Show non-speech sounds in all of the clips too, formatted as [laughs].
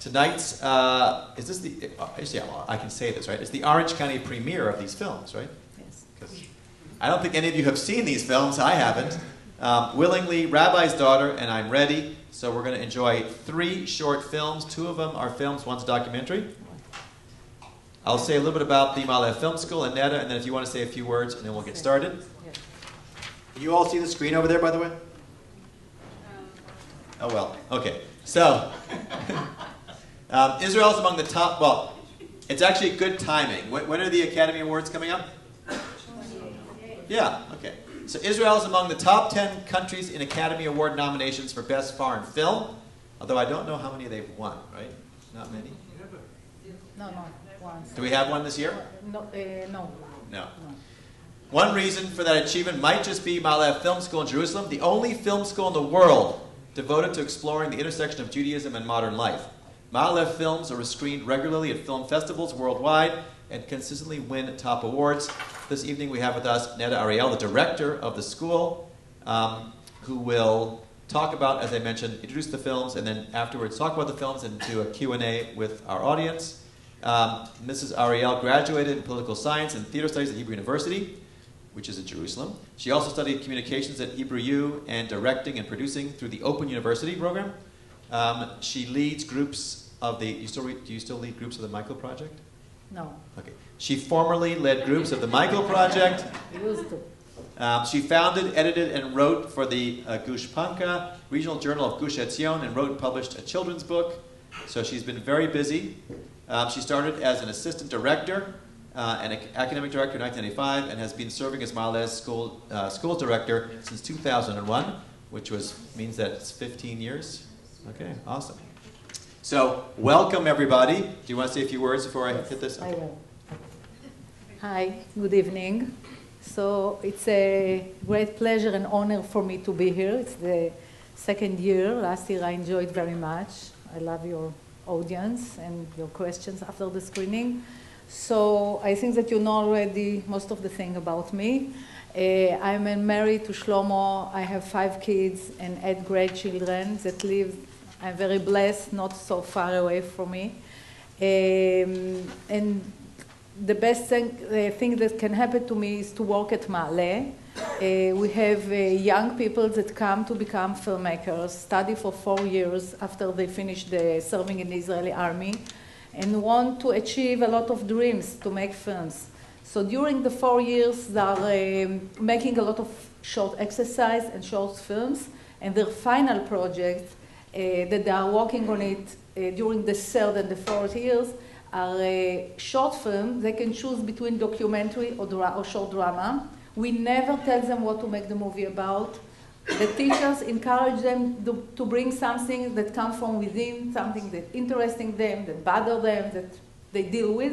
tonight's, uh, is this the, uh, yeah, well, I can say this, right? It's the Orange County premiere of these films, right? Yes. 'Cause I don't think any of you have seen these films. I haven't. Um, willingly, Rabbi's Daughter, and I'm Ready. So we're going to enjoy three short films. Two of them are films, one's a documentary. I'll say a little bit about the Maleh Film School and Netta, and then if you want to say a few words, and then we'll get started. You all see the screen over there, by the way? Oh, well, okay. So, [laughs] um, is among the top, well, it's actually good timing. When, when are the Academy Awards coming up? Yeah, okay. So, Israel is among the top 10 countries in Academy Award nominations for Best Foreign Film, although I don't know how many they've won, right? Not many? No, no, once. Do we have one this year? No, uh, no. No. no. One reason for that achievement might just be Maleh Film School in Jerusalem, the only film school in the world devoted to exploring the intersection of Judaism and modern life. Maleh films are screened regularly at film festivals worldwide and consistently win top awards. This evening we have with us Netta Ariel, the director of the school, um, who will talk about, as I mentioned, introduce the films and then afterwards talk about the films and do a Q&A with our audience. Um, Mrs. Ariel graduated in political science and theater studies at Hebrew University which is in Jerusalem. She also studied communications at Hebrew U and directing and producing through the Open University program. Um, she leads groups of the. You still do you still lead groups of the Michael Project? No. Okay. She formerly led groups of the Michael Project. Used to. Um, she founded, edited, and wrote for the uh, Gush Panka regional journal of Gush Etzion and wrote and published a children's book. So she's been very busy. Um, she started as an assistant director uh, and academic director in 1995 and has been serving as Maleh's school, uh, school director since 2001, which was, means that it's 15 years. Okay, awesome. So, welcome everybody. Do you want to say a few words before I hit this? I will. Hi, good evening. So it's a great pleasure and honor for me to be here. It's the second year. Last year I enjoyed very much. I love your audience and your questions after the screening. So I think that you know already most of the thing about me. Uh, I'm married to Shlomo. I have five kids and eight grandchildren that live. I'm very blessed, not so far away from me. Um, and the best thing, uh, thing, that can happen to me is to work at Maleh. Uh, we have uh, young people that come to become filmmakers, study for four years after they finish the serving in the Israeli army and want to achieve a lot of dreams to make films. So during the four years, they are um, making a lot of short exercise and short films, and their final project that they are working on it uh, during the third and the fourth years are a short film. They can choose between documentary or, dra- or short drama. We never tell them what to make the movie about the teachers encourage them to, to, bring something that comes from within, something that interesting them, that bother them, that they deal with.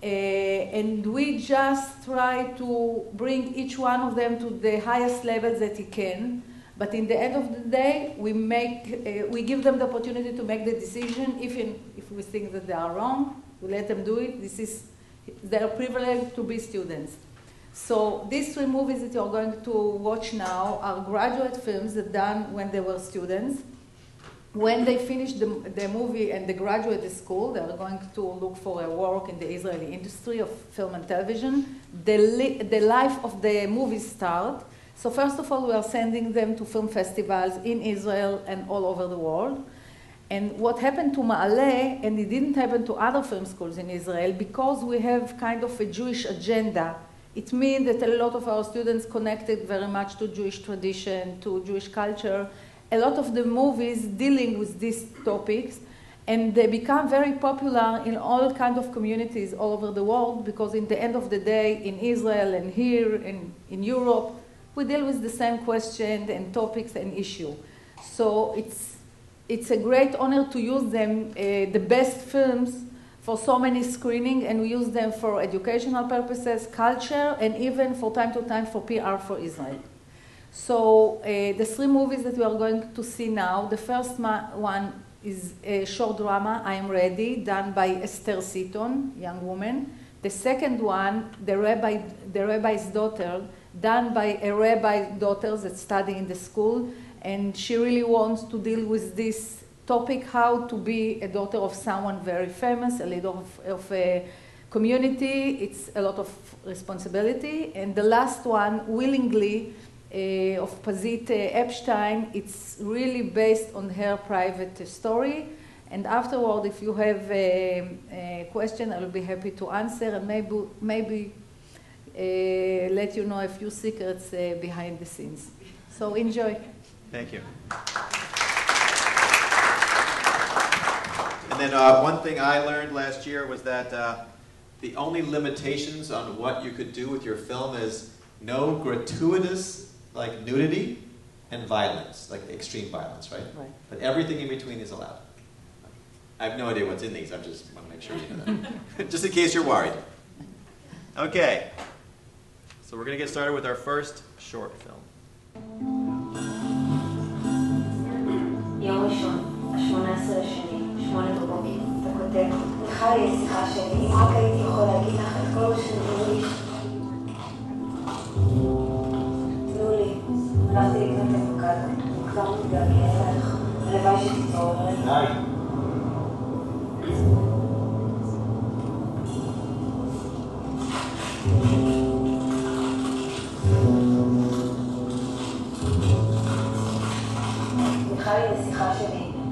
Uh, and we just try to bring each one of them to the highest level that he can. But in the end of the day, we make, uh, we give them the opportunity to make the decision. If, in, if we think that they are wrong, we let them do it. This is their privilege to be students. So these three movies that you're going to watch now are graduate films that done when they were students. When they finish the, the movie and they graduate the school, they are going to look for a work in the Israeli industry of film and television. The, li- the life of the movie start. So first of all, we are sending them to film festivals in Israel and all over the world. And what happened to Ma'aleh, and it didn't happen to other film schools in Israel, because we have kind of a Jewish agenda it means that a lot of our students connected very much to Jewish tradition, to Jewish culture. A lot of the movies dealing with these topics, and they become very popular in all kind of communities all over the world because in the end of the day, in Israel and here in, in Europe, we deal with the same questions and topics and issue. So it's, it's a great honor to use them, uh, the best films for so many screening and we use them for educational purposes, culture, and even for time to time for PR for Israel. So uh, the three movies that we are going to see now, the first one is a short drama, I Am Ready, done by Esther Seaton, young woman. The second one, The, Rabbi, the Rabbi's Daughter, done by a rabbi's daughter that study in the school, and she really wants to deal with this topic how to be a daughter of someone very famous, a leader of, of a community. It's a lot of responsibility. And the last one, willingly, uh, of Pazit Epstein. It's really based on her private story. And afterward, if you have a, a question, I'll be happy to answer and maybe, maybe let you know a few secrets uh, behind the scenes. So enjoy. Thank you. And then uh, one thing I learned last year was that uh, the only limitations on what you could do with your film is no gratuitous like nudity and violence, like extreme violence, right? Right. But everything in between is allowed. I have no idea what's in these. I just want to make sure you know that. [laughs] just in case you're worried. Okay. So we're going to get started with our first short film. יום ראשון, ה-18 לשני, שמונה בבוקר, אתה כותב, מיכל היא השיחה שלי, אם רק הייתי יכול להגיד לך את כל מה שאני מרגיש. תנו לי, הלכתי לקנות אבוקדו, אני כבר מתגעגע אלייך, הלוואי שתתעוררי. די.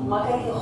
ما که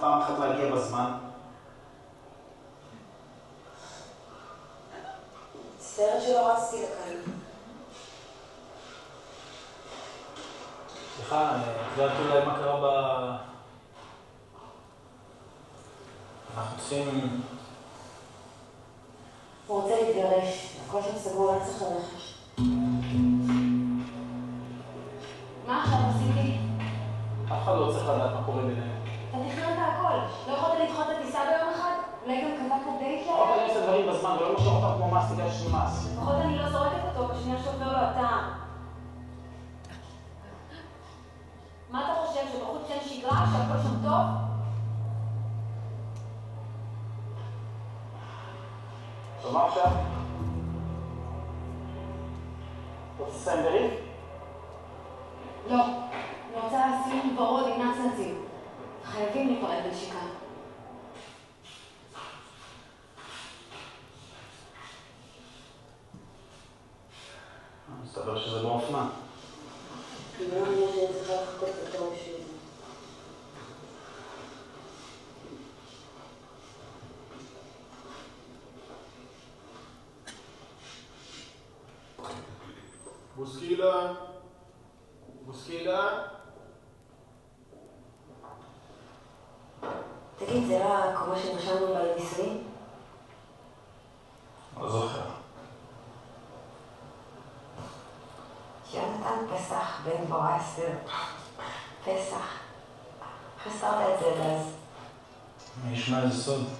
פעם אחת להגיע בזמן? בזמן ולא משאיר אותם כמו מסטיקה של מס. לפחות אני לא זורקת אותו בשנייה שעובר לו הטעם. מה אתה חושב, שבחוץ אין שגרה, שהכל שם טוב? עכשיו מה עכשיו? רוצה לסיים בריב? مشكلة مشكلة תגיד, זה לא הקומה שנשארנו בה לנישואים? לא זוכר. יונתן פסח בן בורסר. פסח. חסרת את זה אז. אני אשמע איזה סוד.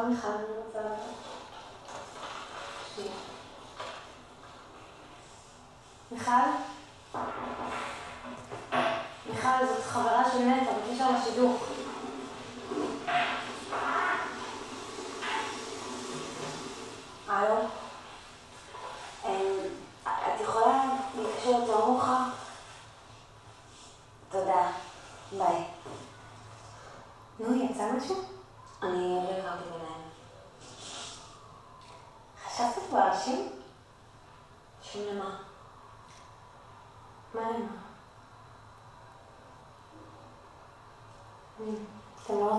On.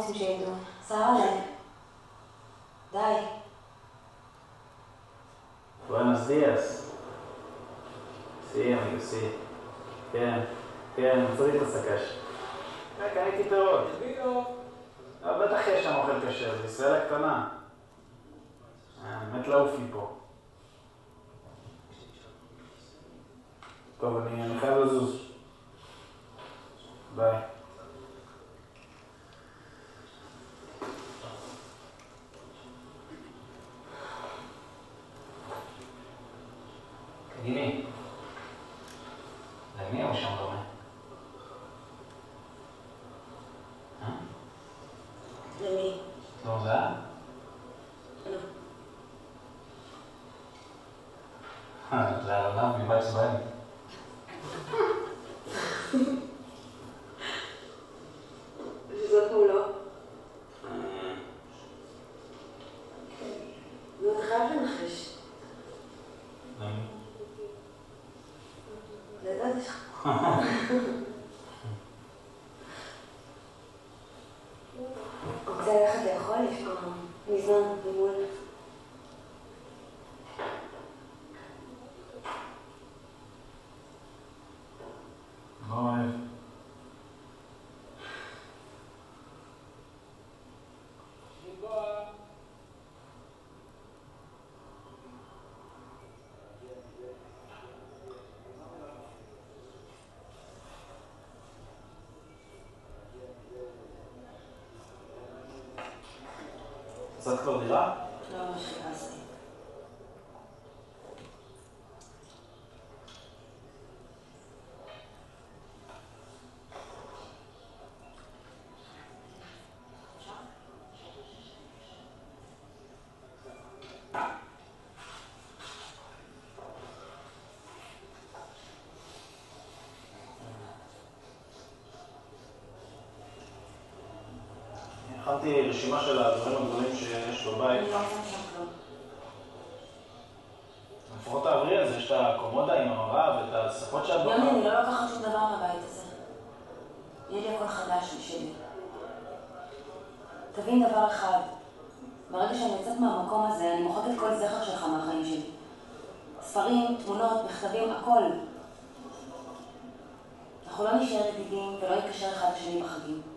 oxigênio, sabe? מצאת כבר דירה? לא. הכנתי רשימה של הדברים הגדולים שיש בבית. לא. לפחות תעברי על זה, יש את הקומודה עם המראה ואת הספות שאת יוני, אני לא לוקחת שום דבר מהבית הזה. יהיה לי הכל חדש משלי. תבין דבר אחד, ברגע שאני יוצאת מהמקום הזה, אני מוחקת כל זכר שלך מהחיים שלי. ספרים, תמונות, מכתבים, הכל. אנחנו לא נשאר ידידים ולא נתקשר אחד לשני בחגים.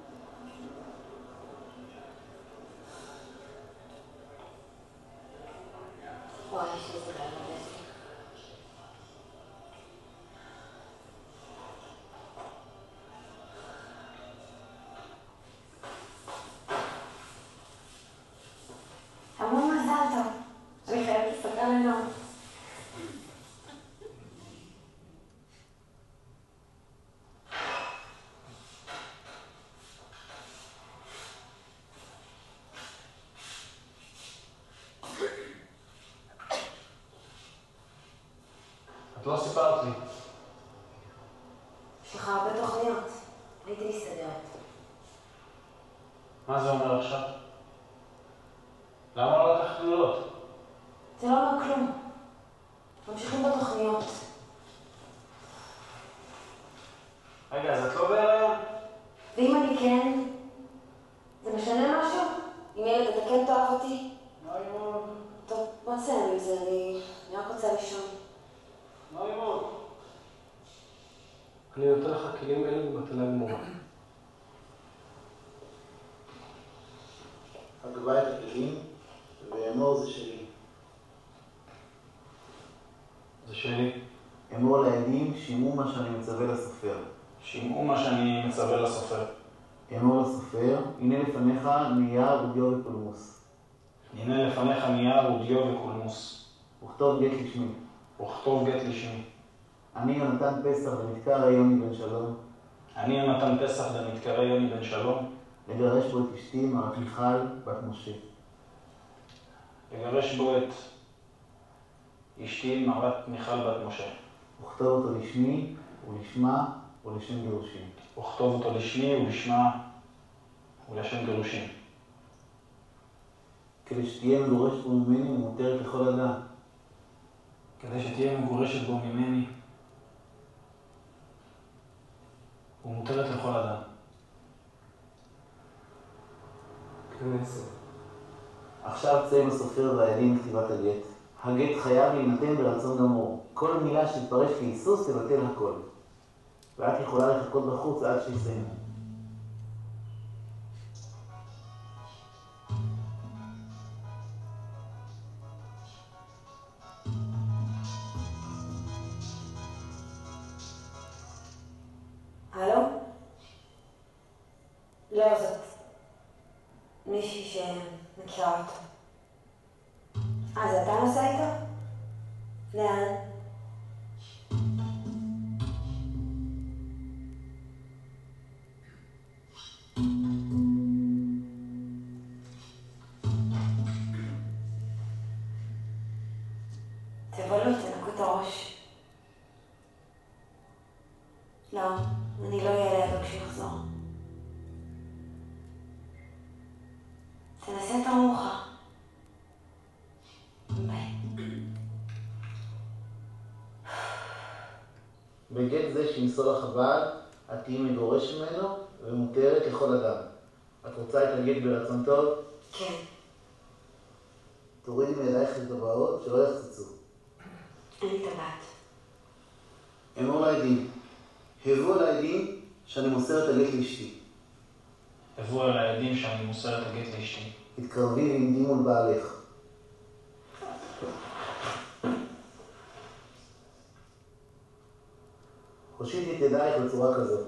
Glossy Bartley. שמעו מה שאני מצווה לסופר. שמעו מה שאני מצווה לסופר. אמור לסופר, הנה לפניך נייר ודיו ופולמוס. הנה לפניך נייר ודיו וקולמוס. וכתוב גט לשמי. וכתוב גט לשמי. אני יונתן פסח ונתקע יוני בן שלום, אני יונתן פסח ונתקרא יוני בן שלום, לגרש בו את אשתי מרת מיכל בת משה. לגרש בו את אשתי מרת מיכל בת משה. וכתוב אותו לשמי ולשמה ולשם גירושין. וכתוב אותו לשמי ולשמה ולשם גירושין. כדי שתהיה מגורשת בו ממני ומותרת לכל אדם. כדי שתהיה מגורשת בו ממני ומותרת לכל אדם. כנסת. עכשיו צא עם הסופר והעדים לכתיבת הגט. הגט חייב להינתן ברצון גמור. כל מילה שתתפרש כהיסוס תבטל הכל. ואת יכולה לחכות בחוץ עד שיסיימו. בגט זה שימסור לך הבעל, את תהיי מגורש ממנו ומותרת לכל אדם. את רוצה את הגט ברצון טוב? כן. תורידי מידייך את הטבעות שלא יחצצו. אין לי טבעת. אמור לעדים, הבו על העדים שאני מוסר את הגט לאשתי. תבואו על העדים שאני מוסר את הגט לאשתי. התקרבי ועמדי מול בעלך. הושיטי את ידייך בצורה כזאת.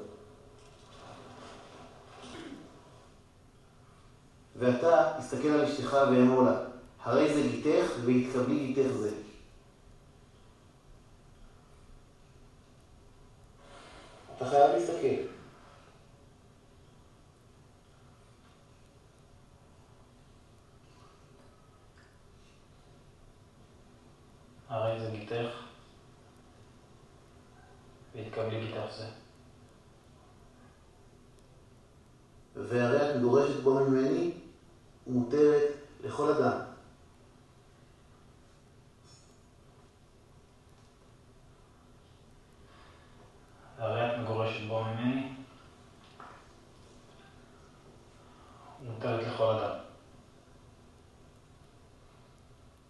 ואתה, הסתכל על אשתך ואמור לה, הרי זה גיתך והתקבלי גיתך זה. אתה חייב להסתכל. הרי זה גיתך, והתקבלי גיתך זה. והרי בו ממני ומותרת לכל אדם. הרי את מגורשת בו ממני, ומותרת לכל אדם.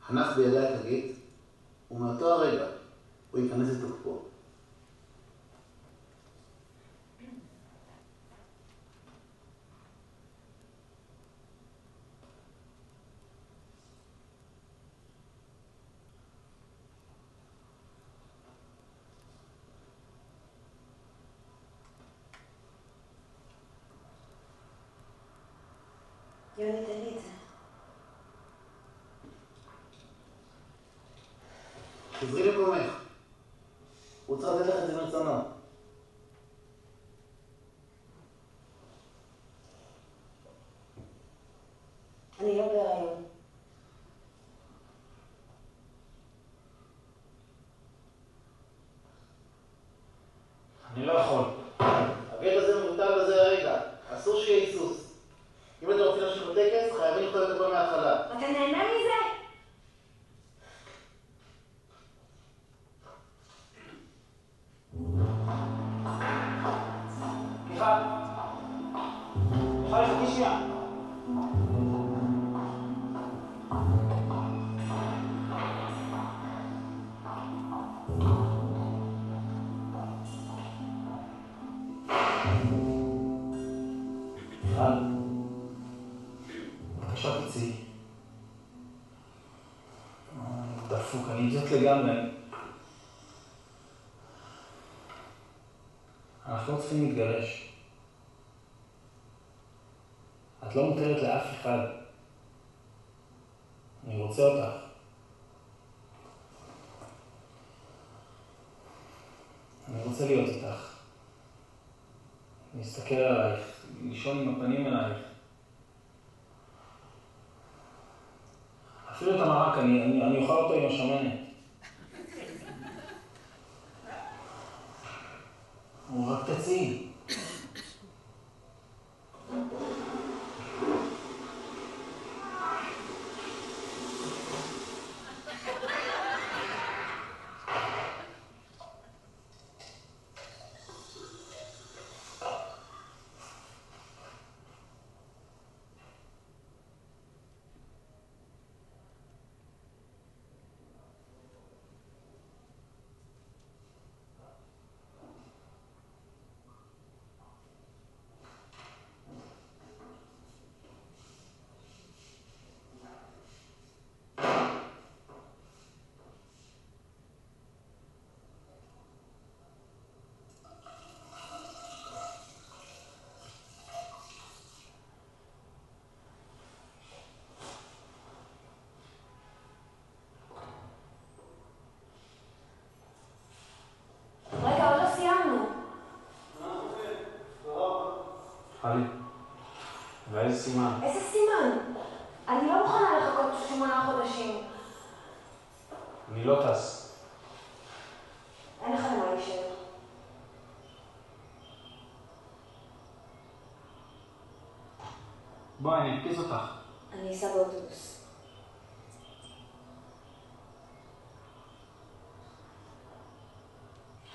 הנח בידי את הגט, ומאותו הרגע הוא ייכנס לתוקפו. יוני דוד. חזרי למקומך. הוא צריך ללכת עם רצונו. aklımıza gelmeyen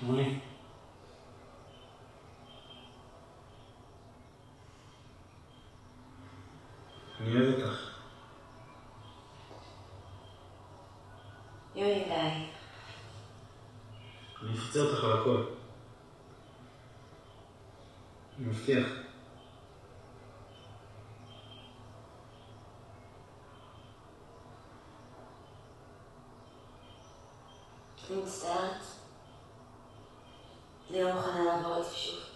שמולי. אני אוהב אותך. יואי די. אני אפצה אותך על הכל. אני מבטיח. אני מצטערת. Et on prend la parole toujours.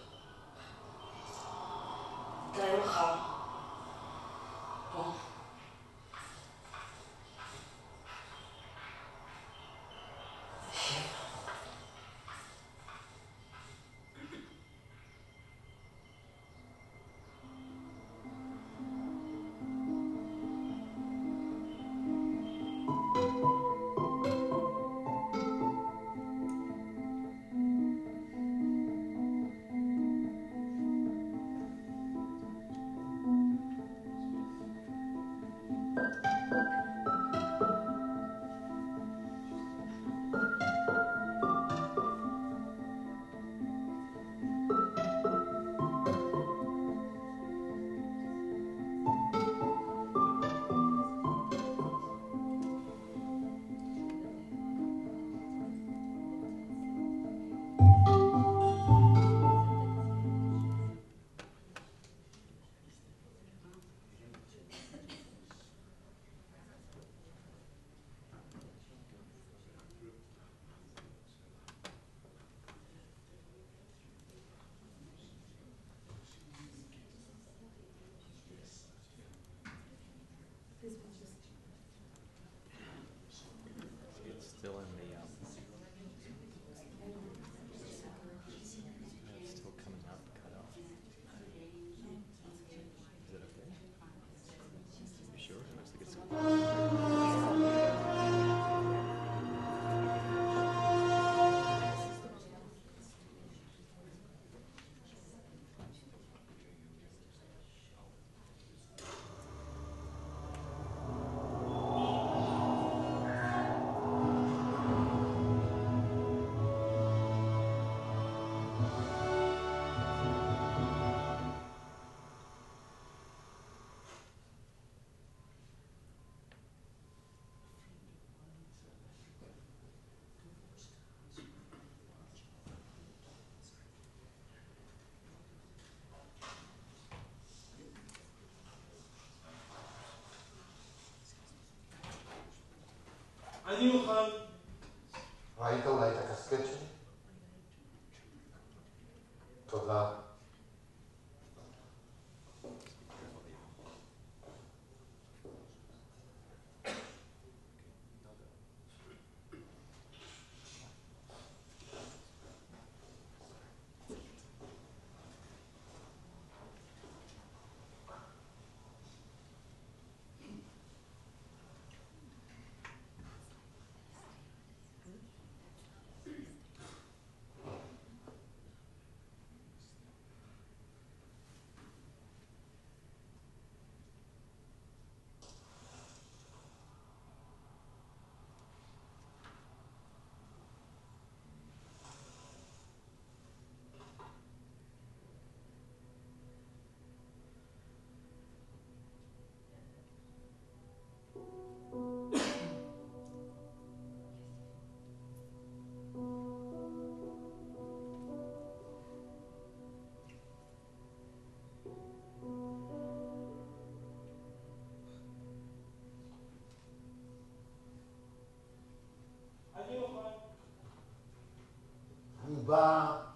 fill in أن يخل 吧。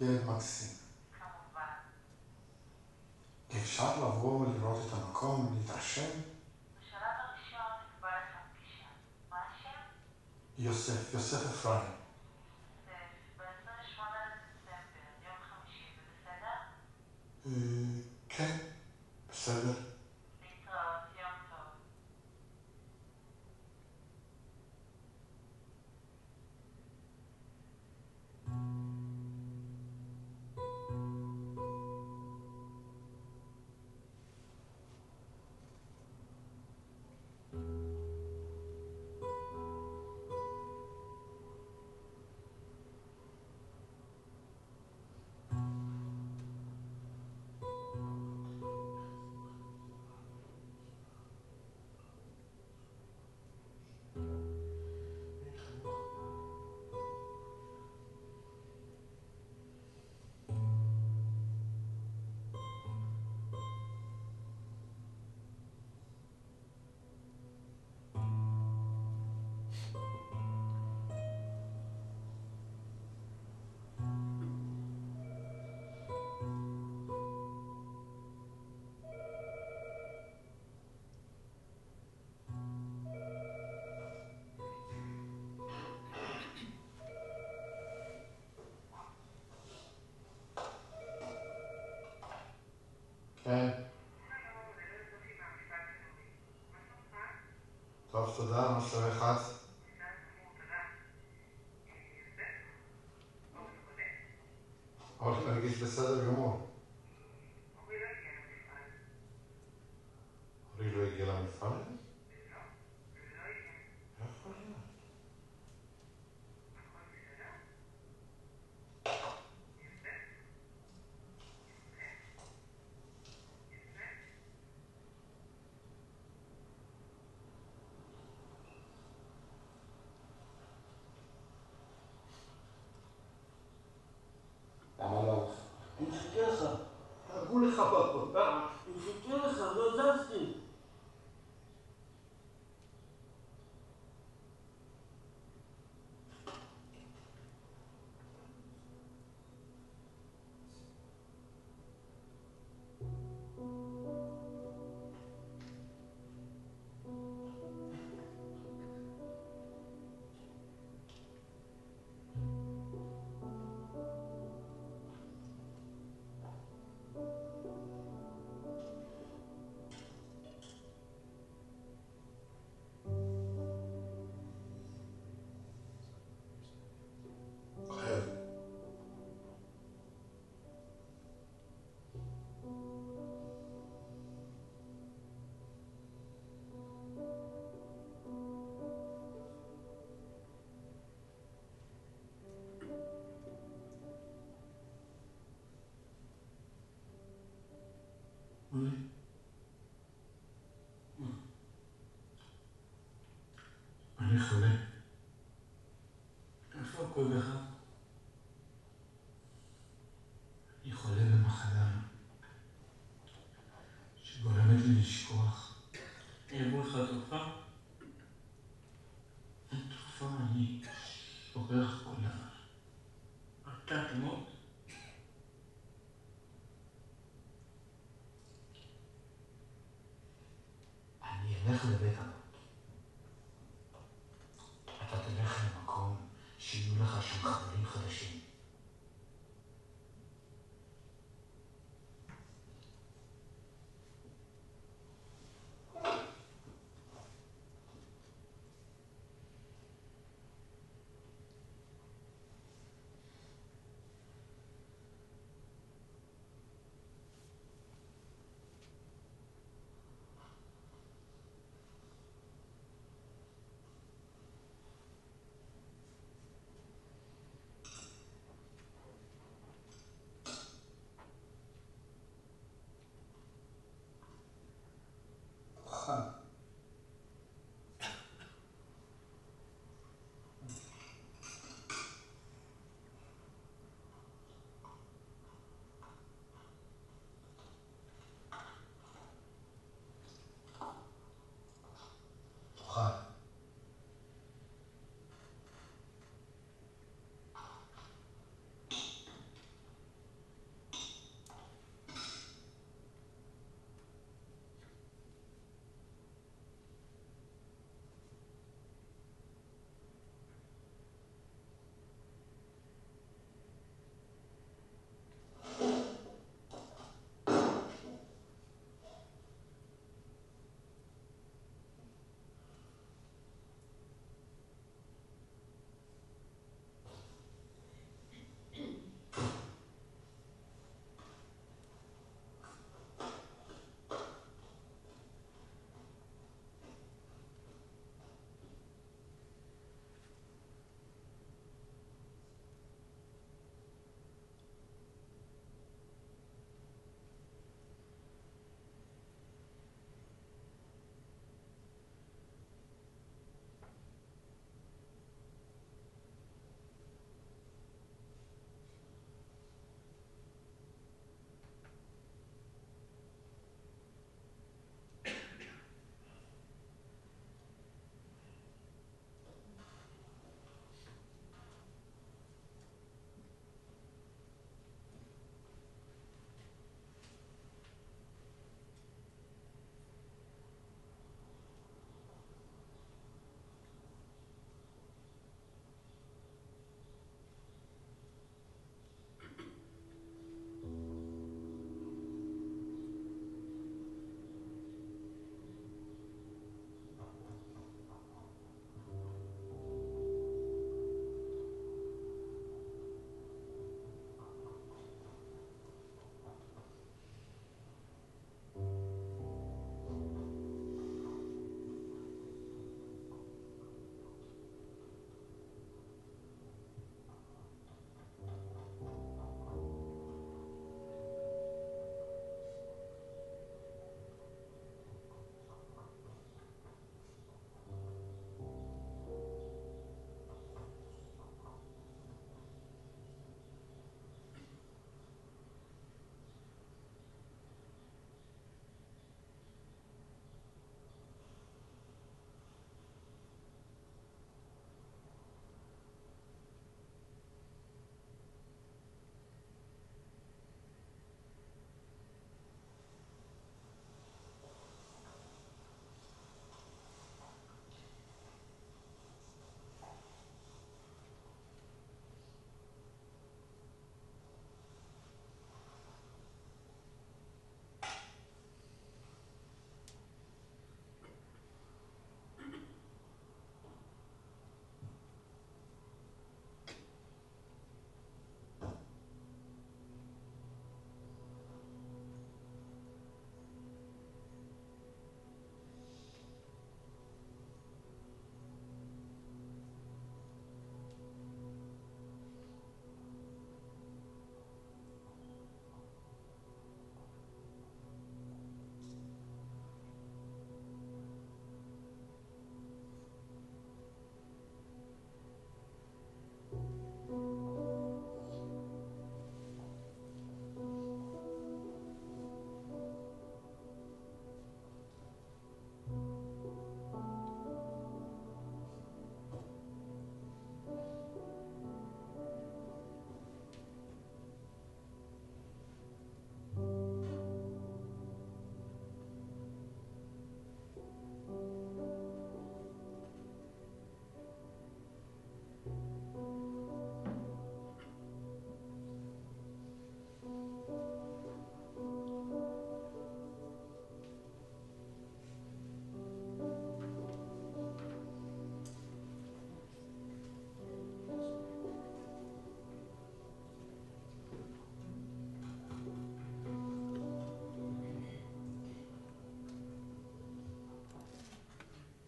ילד מקסים. כמובן. אפשר לבוא, לראות את המקום, להתרשם? בשלב הראשון נקבע לך פגישה. מה השם? יוסף, יוסף אפרים. אה, כן, בסדר. כן. טוב, תודה, מה שלומך את? אורלי מרגיש בסדר גמור. Right. אלך לבית אבות. אתה תלך למקום שיהיו לך שם חברים חדשים.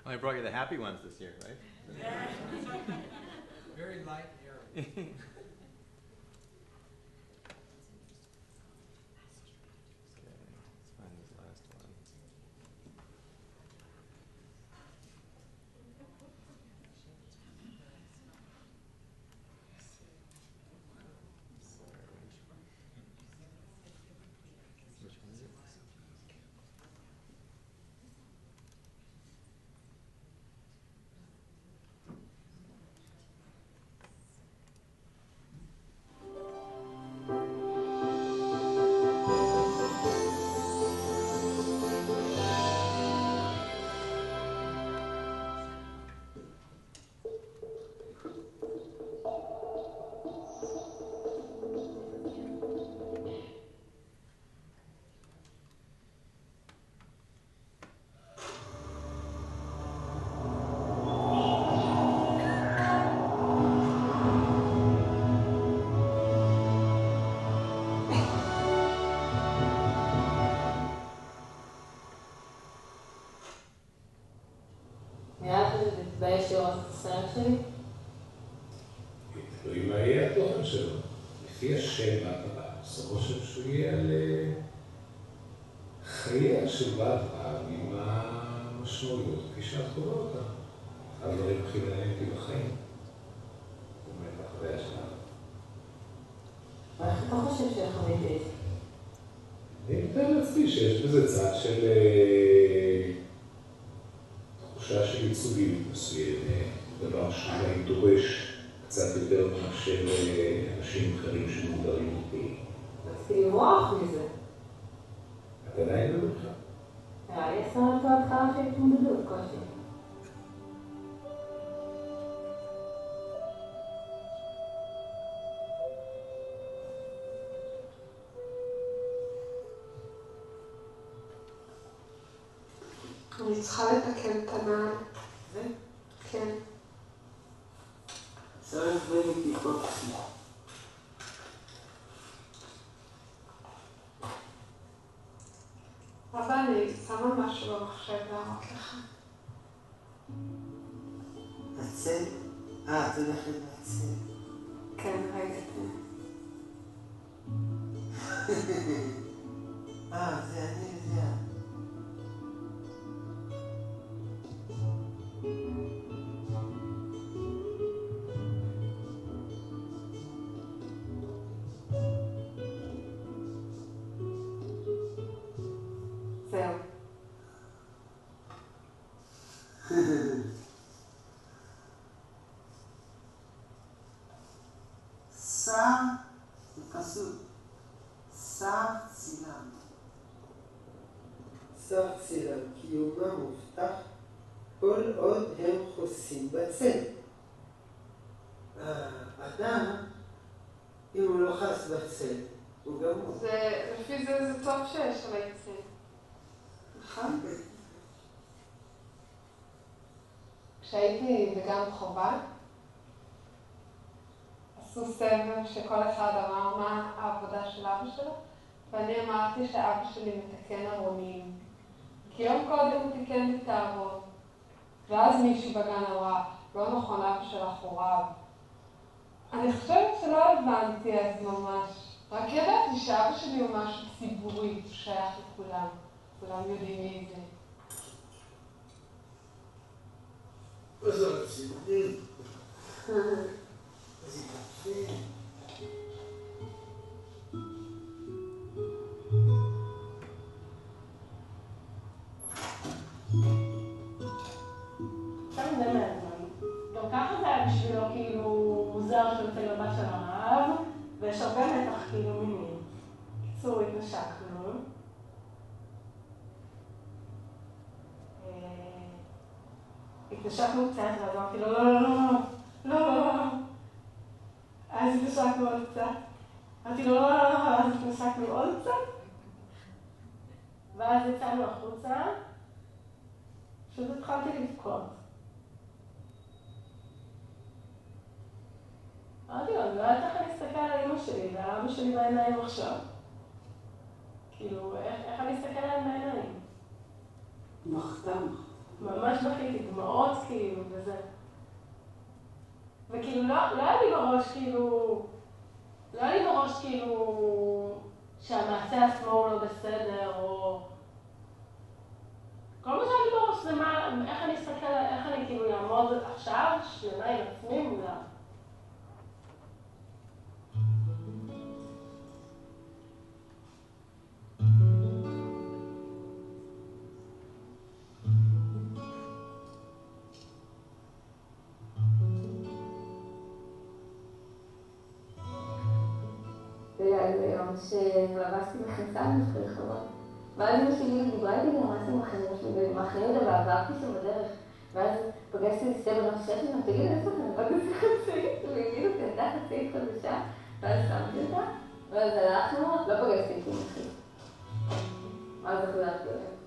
I brought you the happy ones this year, right? [laughs] Very light and airy. [laughs] את הסרט שלי? תלוי מה יהיה התוכן שלו. לפי השם בהתחלה, עושה רושם שהוא יהיה על אה, חייה של בת אב עם המשמעויות כפי שאת אותה. אחד הדברים הכי מעניינים אותי בחיים. הוא מת בחוויה שלנו. איך אתה חושב שחוויתי את זה? אני מתאר לעצמי שיש בזה צד של אני שמה משהו במחשב להראות לך. שר צילם קיומם מובטח כל עוד הם חוסים בצל. האדם, אם הוא לא חס בצל, הוא גמור. זה, לפי זה זה טוב שיש על. נכון? כשהייתי בגן חובה, עשו סבב שכל אחד אמר מה העבודה של אבא שלו, ואני אמרתי שאבא שלי מתקן ארונים. כי יום קודם הוא תיקן את. ואז מישהי בגן אמרה, לא נכון, שלך הוא רב. אני חושבת שלא הבנתי אז ממש. רק ידעתי שאבא שלי הוא משהו ציבורי, הוא שייך לכולם. כולם יודעים מי זה. איזה רציני. איזה יפה. מתח כאילו מיני. בקיצור, התנשקנו. אה, התנשקנו קצת, ואז אמרתי לו, לא, לא, לא, לא, לא, לא, לא. אז התנשקנו עוד קצת. אמרתי לו, לא, לא, לא, לא, אז התנשקנו עוד קצת. ואז יצאנו החוצה, פשוט התחלתי לבכות. אמרתי לו, אני לא יודעת איך אני אסתכל על אמא שלי ועל אבא שלי בעיניים עכשיו. כאילו, איך, אני אסתכל עליהם בעיניים? מחתה. ממש בכיתי, דמעות כאילו, וזה. וכאילו, לא, לא היה לי בראש, כאילו, לא היה לי בראש, כאילו, שהמעשה עצמו הוא לא בסדר, או... כל מה שהיה לי בראש זה מה, איך אני אסתכל, איך אני כאילו אעמוד עכשיו, שלמה עם עצמי מולה. שלבשתי מכנסיים וחרחרות. ואז אמא שלי דיברה איתי גם רצתי במחנה שלי במחנה יהודה ועברתי שם בדרך. ואז פגשתי את בנות שש שנים, תגיד, איפה אתה רק עושה חצאית? אותי עמדה חצאית חדשה, ואז שמתי אותה, ואז הלכנו, לא פגשתי את אמא שלי. ואז החזרתי אליה.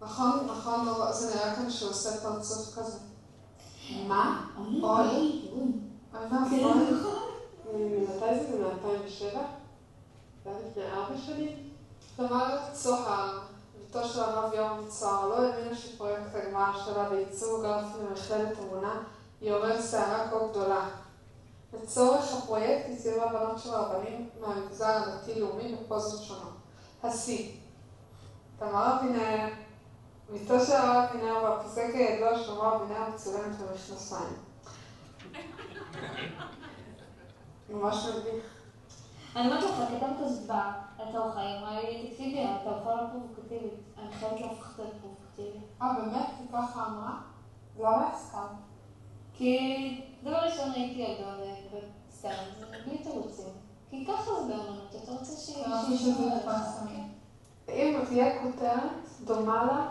נכון, נכון, לא, זה נראה כאן שהוא עושה פרצוף כזה. מה? אוי. אוי ואבוי. ממתי זה? זה מ-2007? זה היה לפני ארבע שנים? תמר צוהר, בתו של הרב יורם צוהר, לא האמינה שפרויקט הגמר שלה בעיצוב גרפי במכללת אמונה יעורר סערה כה גדולה. לצורך הפרויקט הציעו הבנות של רבנים מהמגזר הדתי-לאומי בפוזות שונות. השיא, תמר אבינר, מיטו של הרב אבינר והפוסק הידוע של הרב אבינר מצולמת במכנסיים. [laughs] ממש מביך. אני אומרת לך, כתבת הסבר לתוך העיר, אמרה לי, תקשיבי, אתה יכול להיות פרובוקטיבית. אני חייבת להפוך את זה לפרובוקטיבי. אה, באמת? כי ככה אמרה? למה הסכמת? כי דבר ראשון ראיתי ילדה וסתם, בלי תירוצים. כי ככה זה באמנות, אתה רוצה שיהיה... אם תהיה כותרת דומה לה,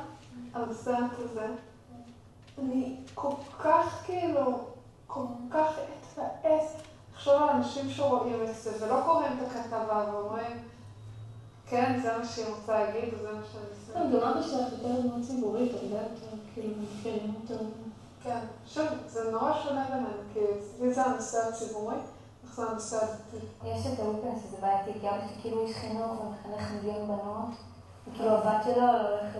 הרס"ט הזה, אני כל כך כאילו, כל כך אתפעס לחשוב על אנשים שרואים את זה ולא קוראים את הכתבה ואומרים, כן, זה מה שהיא רוצה להגיד וזה מה שאני עושה. כן, לא, גם אבא שלך יותר מאוד ציבורית, את יודעת, כאילו, מכירים אותו. כן, שוב, זה נורא שונה בינינו, כי זה הנושא הציבורי. יש את האולפן זה בעייתי, כי אבא שלי כאילו איש חינוך ומחנך מיליון בנות, וכאילו הבת שלו לא הולכת...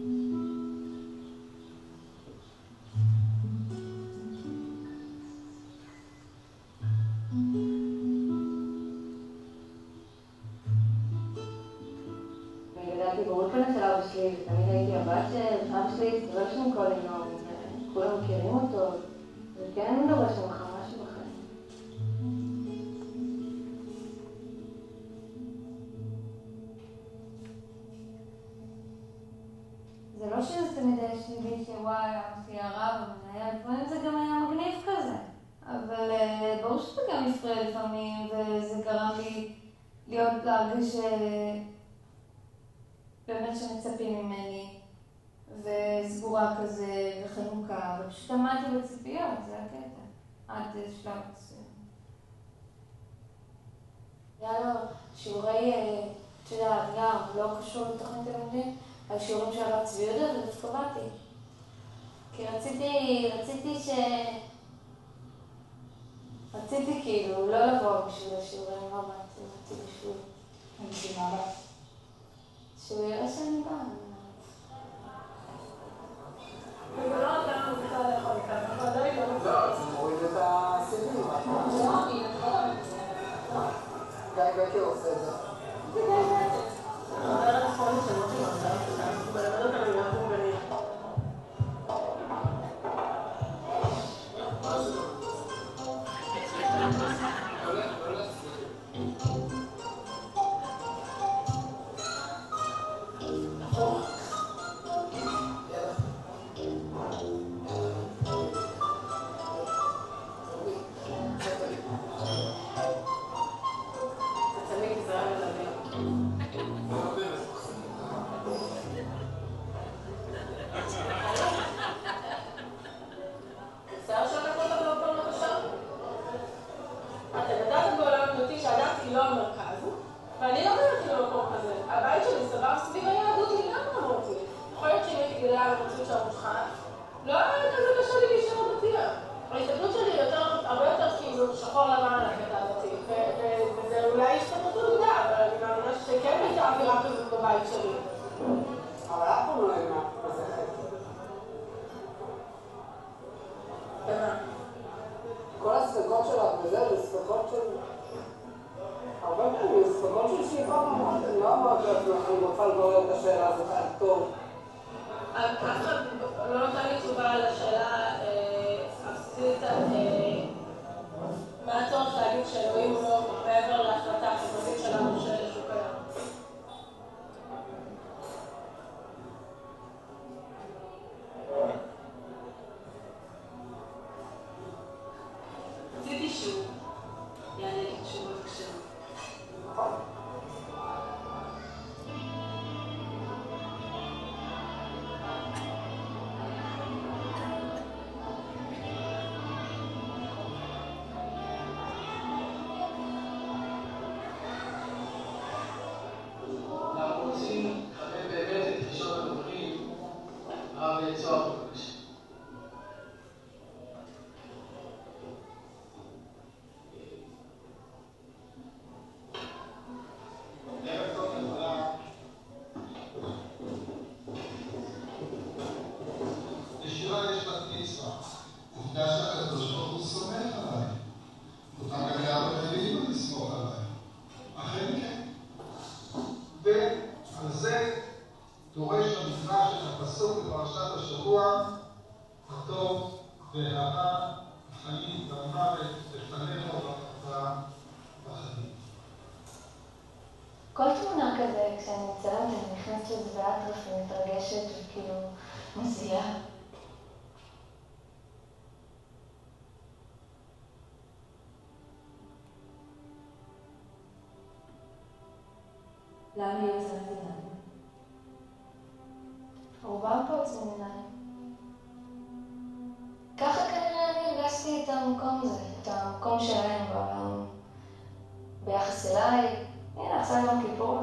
ביחס אליי, הנה עכשיו יום כיפור,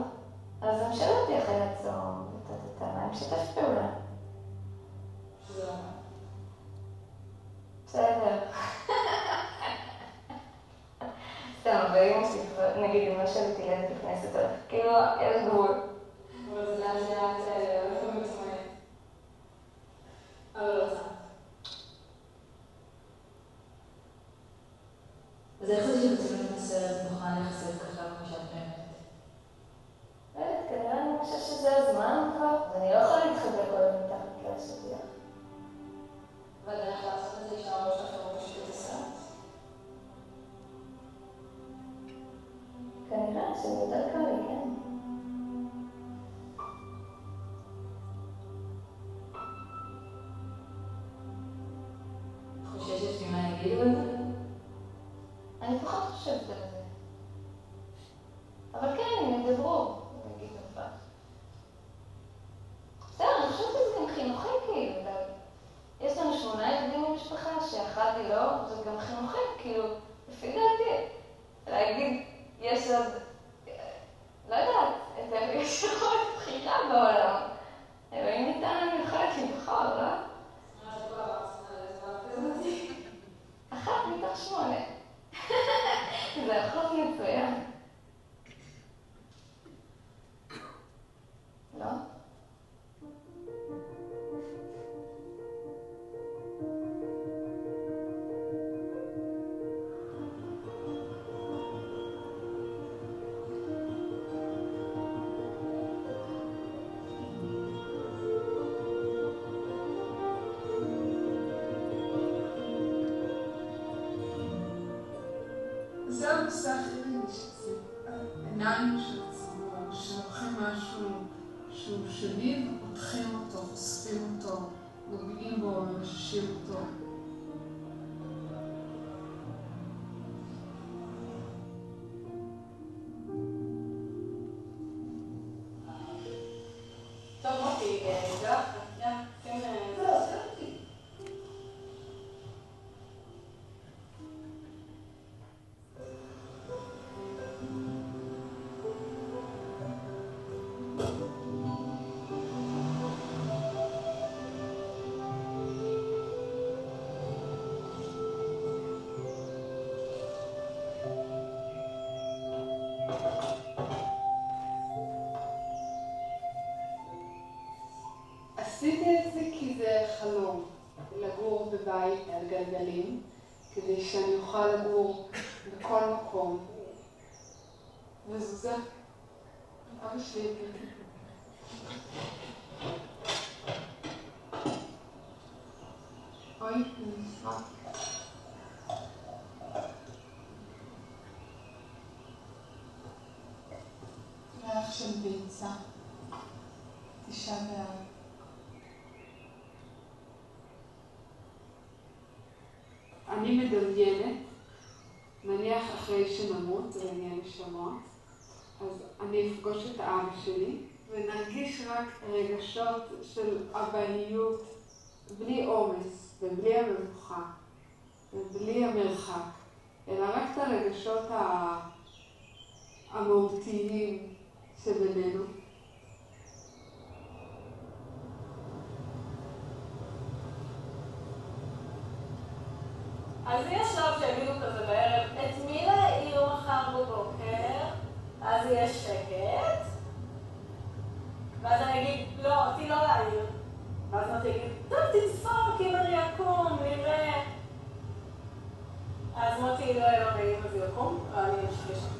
אז הם שאלו אותי אחרי הצום, אני משתף פעולה. בסדר. סתם, ואם מוסיף, נגיד אמא שלי תלד בכנסת, כאילו, יש גבול. אבל זה. אבל לא. אז איך זה שמצלמים את אני נפרד. ריח של ביצה. תשעה באב. אני מדמיינת, נניח אחרי שנמות, עניין נשמות, אז אני אפגוש את האבא שלי, ונרגיש רק רגשות של אבהיות, בלי עומס, ובלי המבוכה, ובלי המרחק, אלא רק את הרגשות המהותיים שבינינו. אז יהיה שלב שיגידו כזה בערב, את מי להעיר מחר בבוקר? אז יהיה שקט. ואז אני אגיד, לא, אותי לא להעיר. ואז מוטי יגיד, טוב, תדפוק, אני אקום, נראה. אז מוטי לא יהיה לו נעים אז יקום, ואני אמשיך לשם.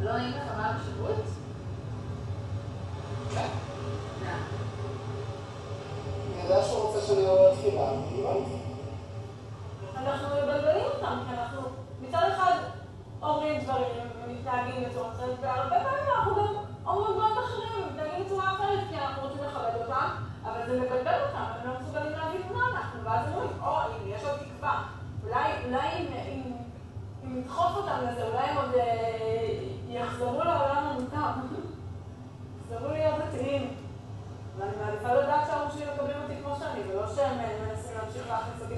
לא נעים לך מה בשירות? אני יודע שהוא רוצה שאני אעבור תחילה, קיבלתי. אנחנו מבלבלים אותם, כי אנחנו מצד אחד אומרים דברים ומתנהגים בצורה כזאת, והרבה פעמים אנחנו גם או במקומות אחרים, הם מתנהגים בצורה אחרת כי אנחנו רוצים לכבד אותם, אבל זה מבלבל אותם, הם לא מסוגלים להבין מה אנחנו, ואז אומרים, או, הנה, יש עוד תקווה. אולי אם נדחוף אותם לזה, אולי הם עוד יחזרו לעולם המותר. יחזרו להיות דתיים. ואני מעדיפה לדעת שההורים שלי מקבלים אותי כמו שאני, ולא שהם מנסים להמשיך להכניס אותי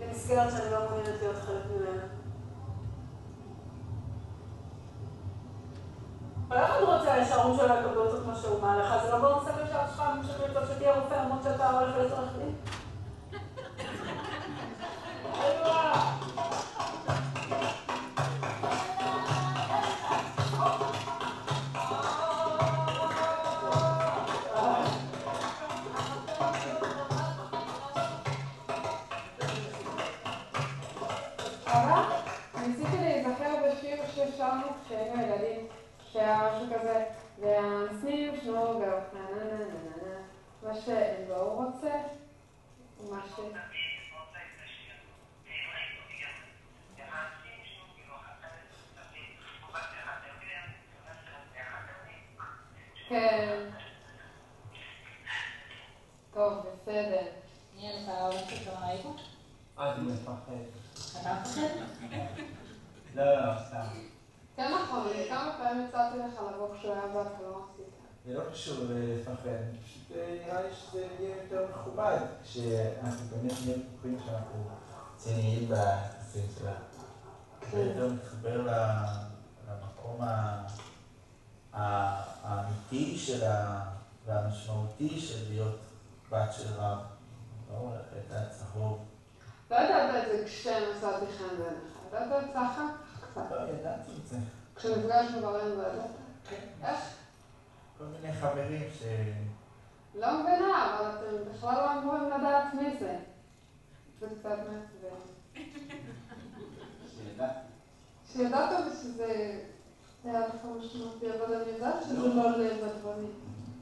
למסגרת שאני לא מעוניינת להיות חלק ממנה. אבל איך אתה רוצה שההורים שלו יקבלו אותו כמו שהוא? מה לך? זה לא ברור סבל שאף שלך ממשיך לרצות שתהיה רופא למרות שאתה הולך עורך דין? שרנו כשהיינו ילדים, שהיה משהו כזה, והסנים שנוגר, נה נה נה נה נה, מה שהוא רוצה, מה ש... כן. טוב, בסדר. מי לך ההורים שלך ראית? אה, זה מפחד. אתה מפחד? לא, לא, סתם. כן נכון, כמה פעמים הצעתי לך לבוא כשהוא היה ואתה לא רצית. זה לא קשור לפחד, פשוט נראה לי שזה יהיה יותר מכובד, כשאנחנו באמת נהיה בטוחים שאנחנו רציניים ביחסים שלה. זה יותר מתחבר למקום האמיתי שלה והמשמעותי של להיות בת של רב. לא את הצהוב. לא ידעת את זה כשנסעתי חן בעיניך, ידעת את זה לא, ידעתי את זה. כשנפגשנו ברעיון לא ידעת? כן. איך? כל מיני חברים ש... לא מבינה, אבל אתם בכלל לא אמורים לדעת מי זה. זה קצת מעצבן. שידעת ושזה היה לך משמעותי, אבל אני יודעת שזה לא לב הדברים.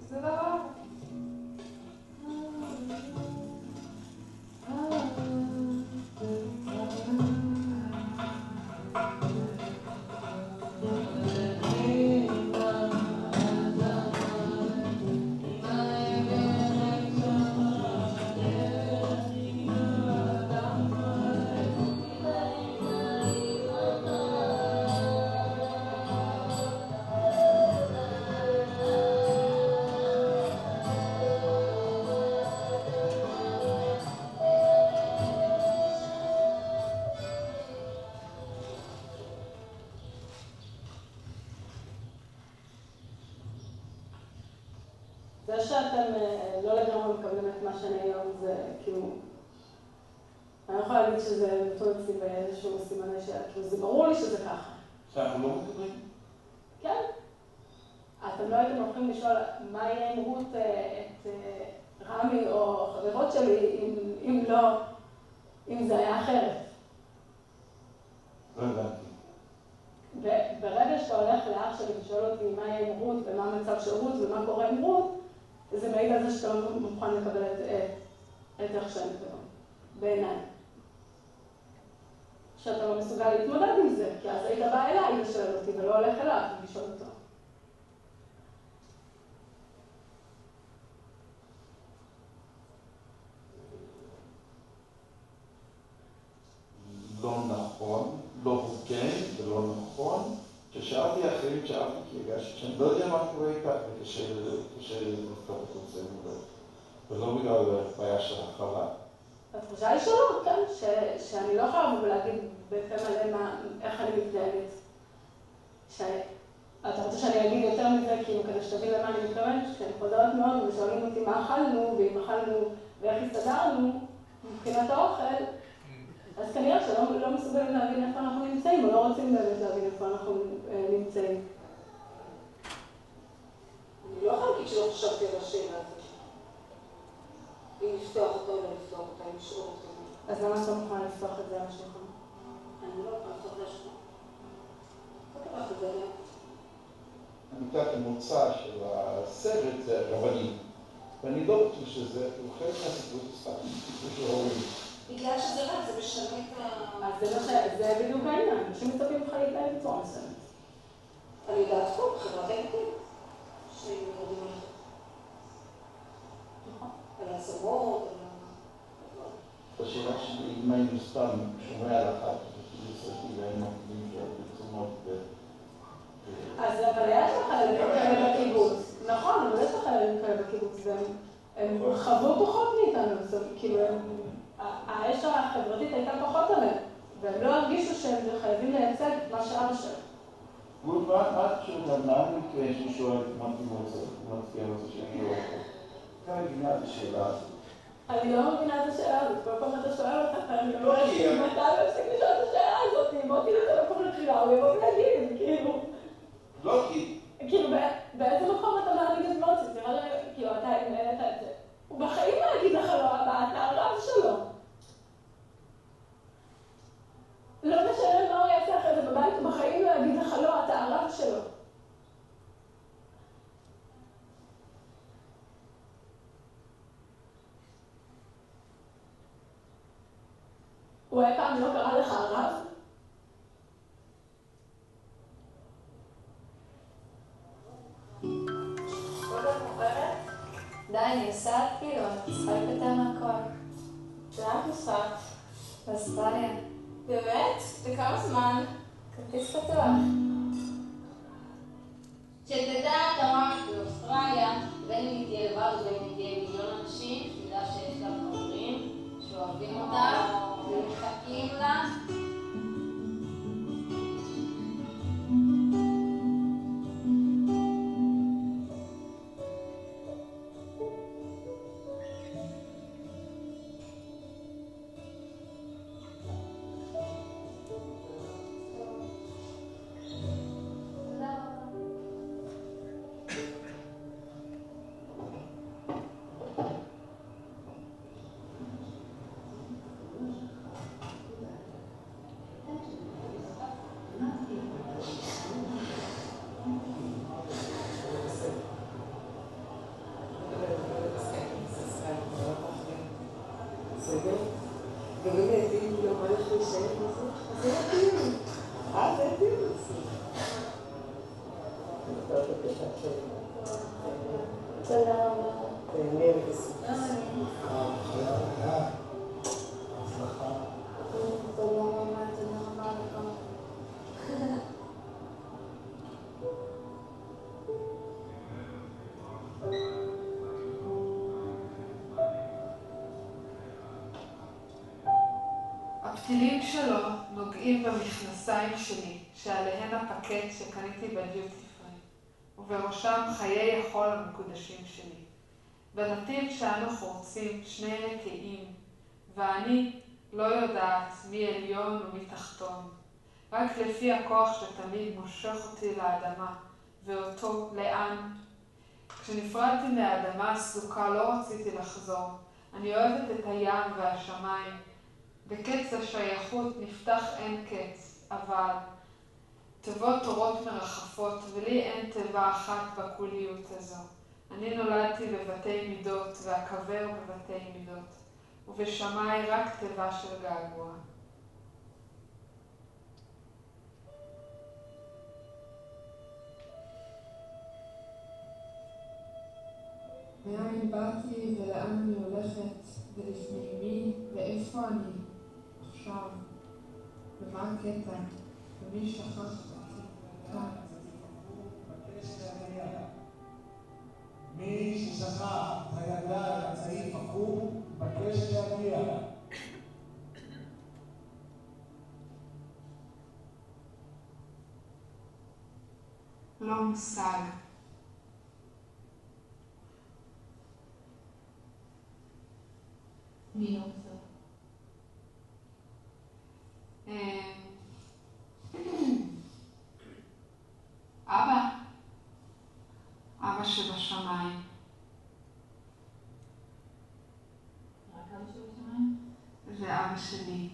זה דבר... זה כאילו, כדי שתבין למה אני מתכוונת? כשאני חוזרת מאוד ושואלים אותי מה אכלנו, ואם אכלנו ואיך הסתדרנו מבחינת האוכל, אז כנראה שלא מסוגלים להבין איפה אנחנו נמצאים, או לא רוצים באמת להבין איפה אנחנו נמצאים. אני לא יכולה להגיד שלא חשבתי על השאלה הזאת. אם לפתוח אותו או לא לפתוח אותה, אם לשאול אותו. אז למה את לא מוכנה לפתוח את זה על השולחן? אני לא יכולה לפתוח את זה על השולחן. נקודת המוצא של הסרט זה הרבנים. ואני לא בטוח שזה, הוא חלק מהסיפור סתם, סיפור של ההורים. בגלל שזה רע, זה משנה את ה... אז זה בדיוק העניין, אנשים מצפים לך להתנהל בצורה מסוימת. נכון. על ידי פה, חברת בעייתית, שהיא מדברים על הסמות, על... השאלה שלי, אם היינו סתם שומרי הלכה, כאילו סרטי והיינו... אז אבל יש לך חיילים כאלה בקיבוץ. נכון, אבל יש לך חיילים כאלה בקיבוץ, והם חוו פחות מאיתנו, כאילו, האש החברתית הייתה פחות עליהם, והם לא הרגישו שהם חייבים לייצג את מה שאבא שלהם. רות, מה את חושבת, מה המקרה שהוא שואל מה תפייה בזה שאני רואה פה? אתה מבינה את השאלה הזאת. אני לא מבינה את השאלה הזאת, כל פעם אתה שואל אותך, אני לא מבינה אתה מפסיק לשאול את השאלה הזאת, אם מוטי נתן מקום לבחירה, הוא יבוא ויגיד, כאילו. לא, כי... כאילו, באיזה מקום אתה מעמיד את מוטי? נראה לי, כאילו, אתה העלית את זה. הוא בחיים לא יגיד לך לא, אתה הרב שלו. לא משנה מה הוא יעשה אחרי זה בבית, הוא בחיים לא יגיד לך לא, אתה הרב שלו. הוא אי פעם לא קרא לך הרב? אני נוסעת כאילו, אני צריכה להיפטר מהכל. לאן נוסעת? לאוסטרליה. באמת? לכמה זמן? כרטיס פתוח. שתדע, תמר, באוסטרליה, בין אם תהיה לבד ובין אם תהיה מיליון אנשים, שתדע שיש לה חברים שאוהבים אותה ומחכים לה. הפתילים שלו נוגעים במכנסיים שלי, שעליהן הפקט שקניתי בדיוטי פרי, ובראשם חיי החול המקודשים שלי. בנתיב שאנו חורצים שני נקיים, ואני לא יודעת מי עליון ומי תחתון, רק לפי הכוח שתמיד מושך אותי לאדמה, ואותו לאן. כשנפרדתי מהאדמה הסדוקה לא רציתי לחזור. אני אוהבת את הים והשמיים. בקץ השייכות נפתח אין קץ, אבל תיבות תורות מרחפות, ולי אין תיבה אחת בקוליות הזו. אני נולדתי בבתי מידות, ואקבר בבתי מידות, ובשמיים רק תיבה של געגוע. מאין באתי ולאן אני הולכת, ולפני מי, ואיפה אני עכשיו, ומה הקטע, ומי שכח. מי ששכח את הילדה הצעיף עקום, מבקש להגיע. לא מושג. מי לא מושג? אבא. אבא שבשמיים. אבא שבשמיים? זה אבא שלי,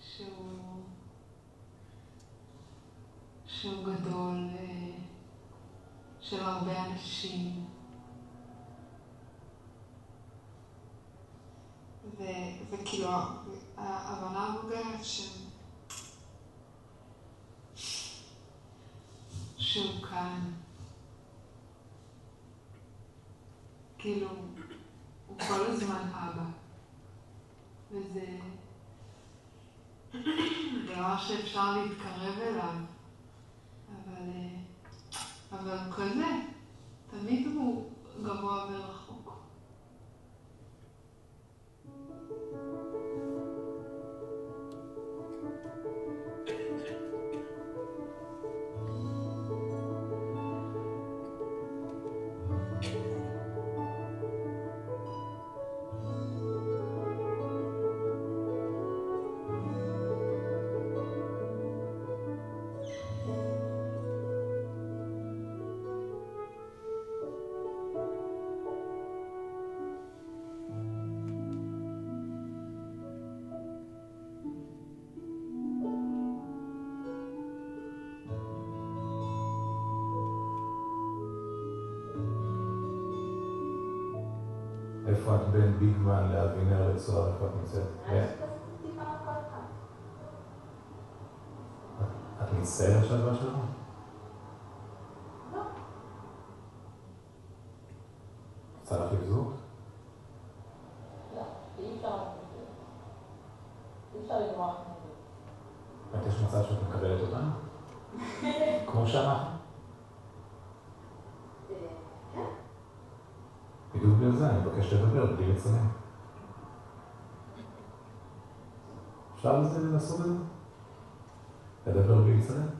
שהוא... שהוא גדול, של הרבה אנשים. ו- ההבנה הבוגרת ש... שהוא כאן. כאילו, הוא כל הזמן אבא. וזה דבר שאפשר להתקרב אליו. אבל, אה, אבל כזה, תמיד הוא גבוה ורחוק. ביגמן לאבינר לצוהר, איפה את נמצאת? את מצטערת שאת בת שלך? רוצה להחליף זוג? לא, אי אפשר אי אפשר למרוח את יש מצב שאת מקבלת אותנו? [laughs] כמו שאנחנו? בדיוק בגלל זה אני מבקש לדבר בלי לצלם. אפשר לנסות את זה? לדבר בלי לצלם?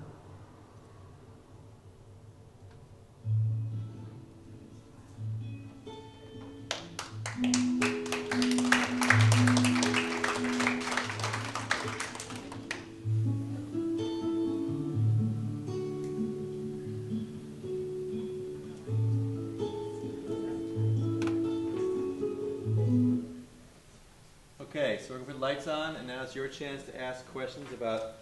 Your chance to ask questions about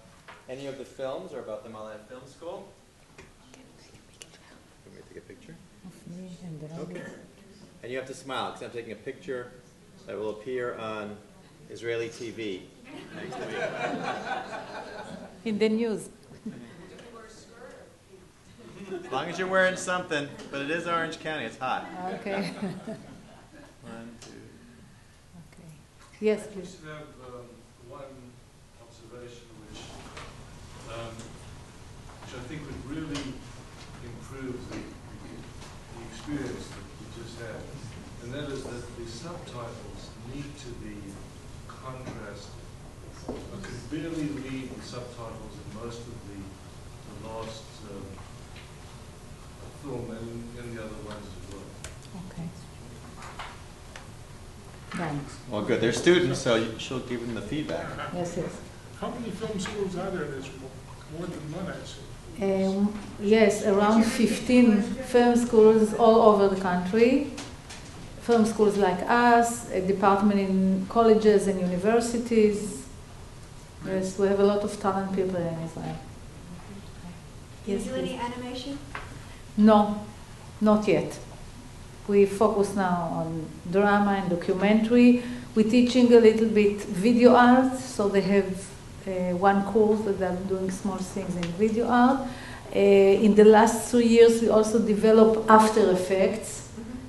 any of the films or about the Ma'ale Film School. Can we take a picture? Of me and the Okay. And you have to smile because I'm taking a picture that will appear on Israeli TV next to. In the news. As long as you're wearing something, but it is Orange County, it's hot. Okay. [laughs] One, two. Okay. Yes, I please. just have uh, one observation which, um, which I think would really improve the, the experience that we just had. And that is that the subtitles need to be contrasted. I could barely read the subtitles in most of the, the last um, film and, and the other ones as well. Okay. Done. Well, good. They're students, so you- she'll give them the feedback. Yes, yes. How many film schools are there in Israel? More than one, I assume. Um, yes, around 15 film schools all over the country. Film schools like us, a department in colleges and universities. Yes, we have a lot of talented people in Israel. Do you Yes, do any animation? No, not yet. We focus now on drama and documentary. We're teaching a little bit video art, so they have one course that they're doing small things in video art. Uh, in the last two years, we also developed After Effects,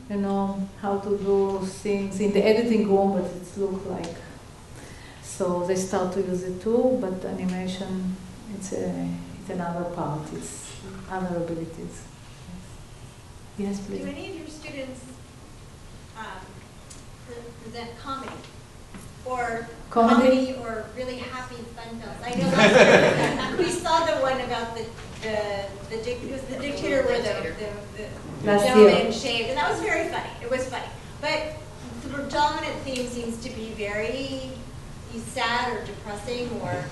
you know, how to do things in the editing room, but it looks like. So they start to use it too, but animation, it's, a, it's another part, it's other abilities. Yes, please. Do any of your students um, present comedy? Or Comedy? or really happy fun films? I know last [laughs] year, we saw the one about the, the, the dic- it was the dictator where the, the, the Last gentleman year. shaved, and that was very funny. It was funny. But the dominant theme seems to be very sad or depressing or,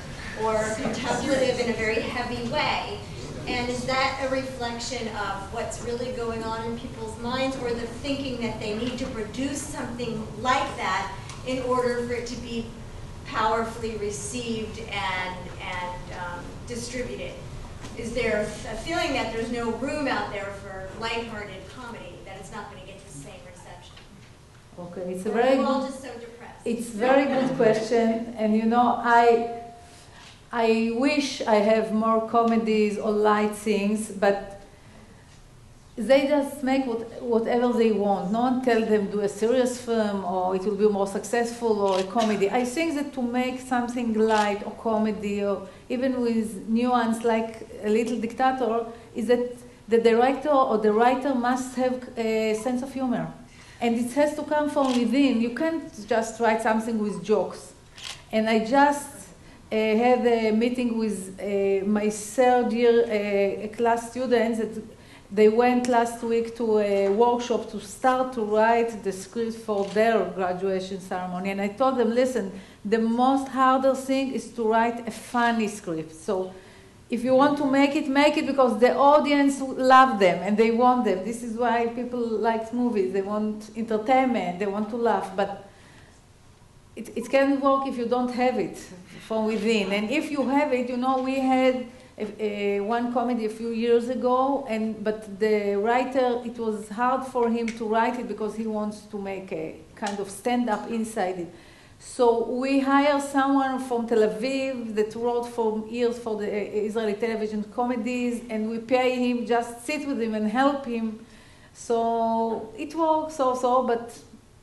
or contemplative in a very heavy way. And is that a reflection of what's really going on in people's minds or the thinking that they need to produce something like that in order for it to be powerfully received and, and um, distributed? Is there a feeling that there's no room out there for lighthearted comedy, that it's not going to get the same reception? Okay, it's a Or very good. so depressed? It's very good question, and you know, I I wish I have more comedies or light things, but they just make what, whatever they want. No one tell them do a serious film or it will be more successful or a comedy. I think that to make something light or comedy or even with nuance like a little dictator is that the director or the writer must have a sense of humor. And it has to come from within. You can't just write something with jokes. And I just uh, had a meeting with uh, my third year uh, class students that they went last week to a workshop to start to write the script for their graduation ceremony. And I told them, listen, the most harder thing is to write a funny script. So if you want to make it, make it because the audience love them and they want them. This is why people like movies. They want entertainment, they want to laugh. But it, it can work if you don't have it from within. And if you have it, you know, we had a, a, uh, one comedy a few years ago, and but the writer, it was hard for him to write it because he wants to make a kind of stand up inside it. So we hire someone from Tel Aviv that wrote for years for the uh, Israeli television comedies, and we pay him just sit with him and help him. So it works also, but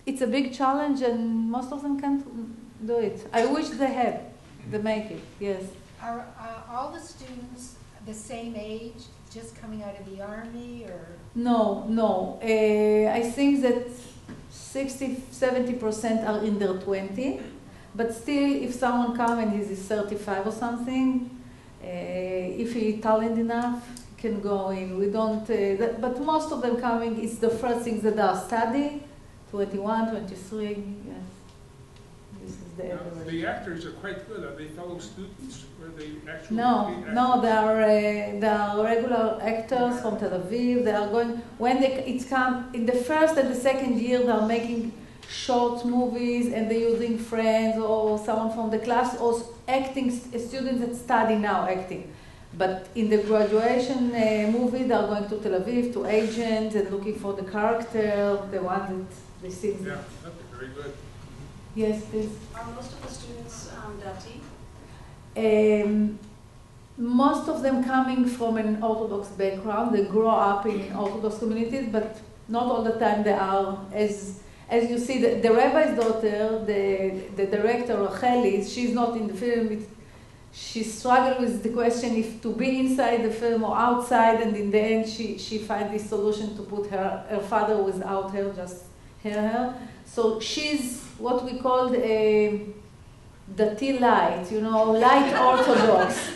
it's a big challenge, and most of them can't do it. I wish they had, they make it. Yes. Are all the students the same age, just coming out of the army, or? No, no. Uh, I think that 60, 70% are in their 20, but still, if someone comes and he's 35 or something, uh, if he's talented enough, can go in. We don't, uh, that, but most of them coming is the first things that are study, 21, 23, yes. Now, the actors are quite good. Are they fellow students? Or are they actually No, no, they are uh, they are regular actors from Tel Aviv. They are going when they it's come in the first and the second year. They are making short movies and they're using friends or someone from the class or acting students that study now acting. But in the graduation uh, movie, they are going to Tel Aviv to agents and looking for the character, the one that they see. Yeah, that's very good. Yes, please. Are most of the students um, Dati? Um, most of them coming from an Orthodox background. They grow up in Orthodox communities, but not all the time they are. As as you see, the, the rabbi's daughter, the the director Racheli, she's not in the film. It, she struggled with the question if to be inside the film or outside, and in the end, she she find this solution to put her her father without her, just her her. So she's what we call a Dati light, you know, light [laughs] orthodox.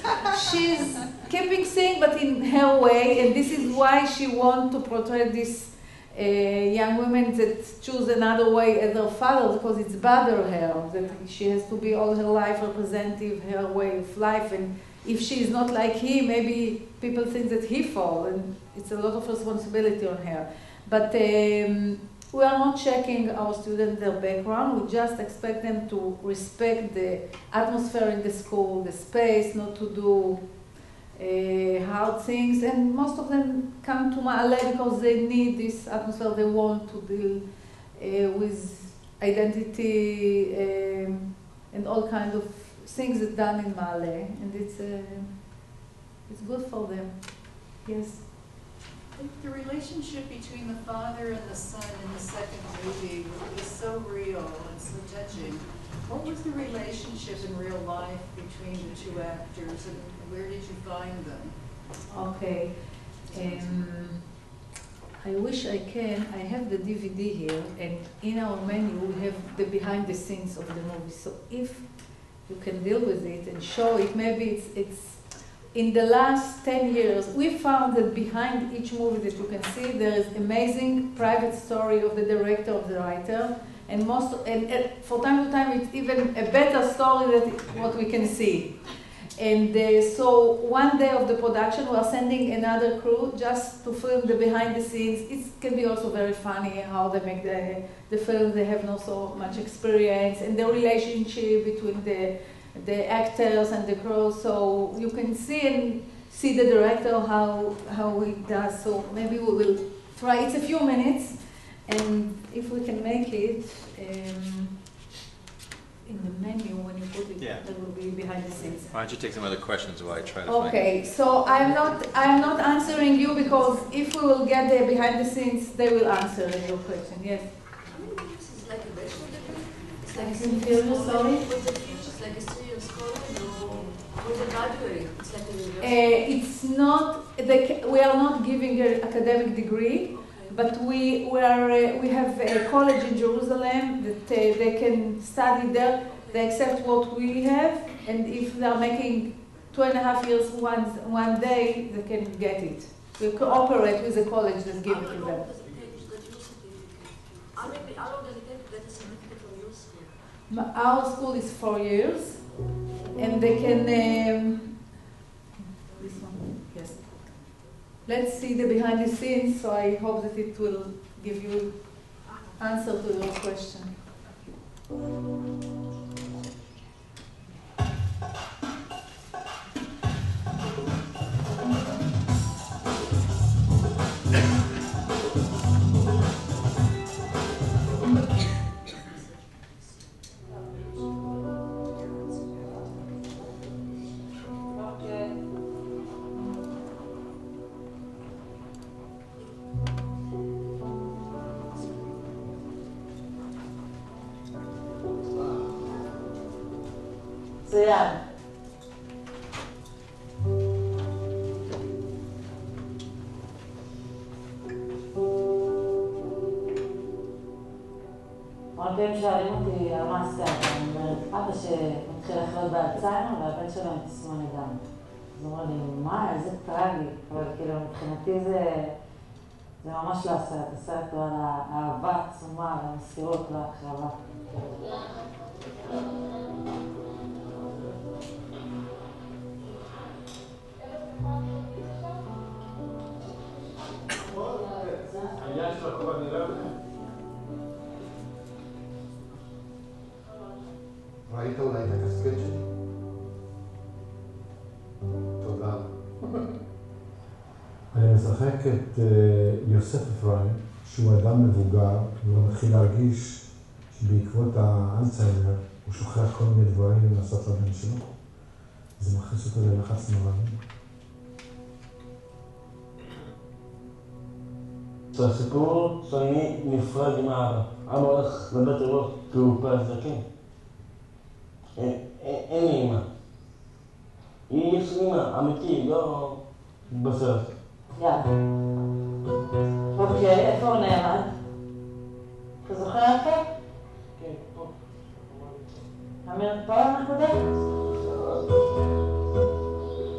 She's keeping saying, but in her way, and this is why she wants to portray this uh, young women that choose another way as her father because it's bother her that she has to be all her life representative her way of life, and if she is not like him, maybe people think that he fall, and it's a lot of responsibility on her. But um, we are not checking our students, their background. We just expect them to respect the atmosphere in the school, the space, not to do uh, hard things. And most of them come to Ma'ale because they need this atmosphere. They want to deal uh, with identity um, and all kinds of things that done in Ma'ale. And it's, uh, it's good for them. Yes. The relationship between the father and the son in the second movie is so real and so touching. What was the relationship in real life between the two actors and where did you find them? Okay. Um, I wish I can. I have the DVD here, and in our menu we have the behind the scenes of the movie. So if you can deal with it and show it, maybe it's it's in the last 10 years, we found that behind each movie that you can see, there is amazing private story of the director, of the writer, and most, and, and for time to time, it's even a better story than what we can see. And uh, so one day of the production, we are sending another crew just to film the behind the scenes. It can be also very funny how they make the, the film. They have not so much experience and the relationship between the the actors and the crew, so you can see and see the director how how he does. So maybe we will try. It's a few minutes, and if we can make it um, in the menu when you put it. Yeah. That will be behind the scenes. Why don't you take some other questions while I try to find Okay, so I'm not, I'm not answering you because if we will get there behind the scenes, they will answer your question, yes. It's like a bachelor degree. It's like I a can sorry. What's the future? It's like a Uh, it's not, they, ca- we are not giving an academic degree, but we, we are, uh, we have a college in Jerusalem that uh, they can study there. They accept what we have, and if they are making two and a half years one, one day, they can get it. We cooperate with the college that give it to them. How many- how long does it take to get a certificate from your school? M- Our school is four years, and they can. Um, this one, yes. Let's see the behind the scenes. So I hope that it will give you answer to your question. бесплатно מתחיל להרגיש שבעקבות האלצהיימר הוא שוכח כל מיני דברים לעשות לבן שלו. זה מכניס אותו ללחץ נוראי. זה הסיפור שאני נפרד עם האבא. אבא הולך לבית אבות כי הוא פעל זקן. אין- לי אמא. יש לי אמא, אמיתי, לא בסרט. יאללה. אוקיי, איפה הוא נעמד? אתה זוכר איפה? כן, פה. אמיר, פה הנקודה?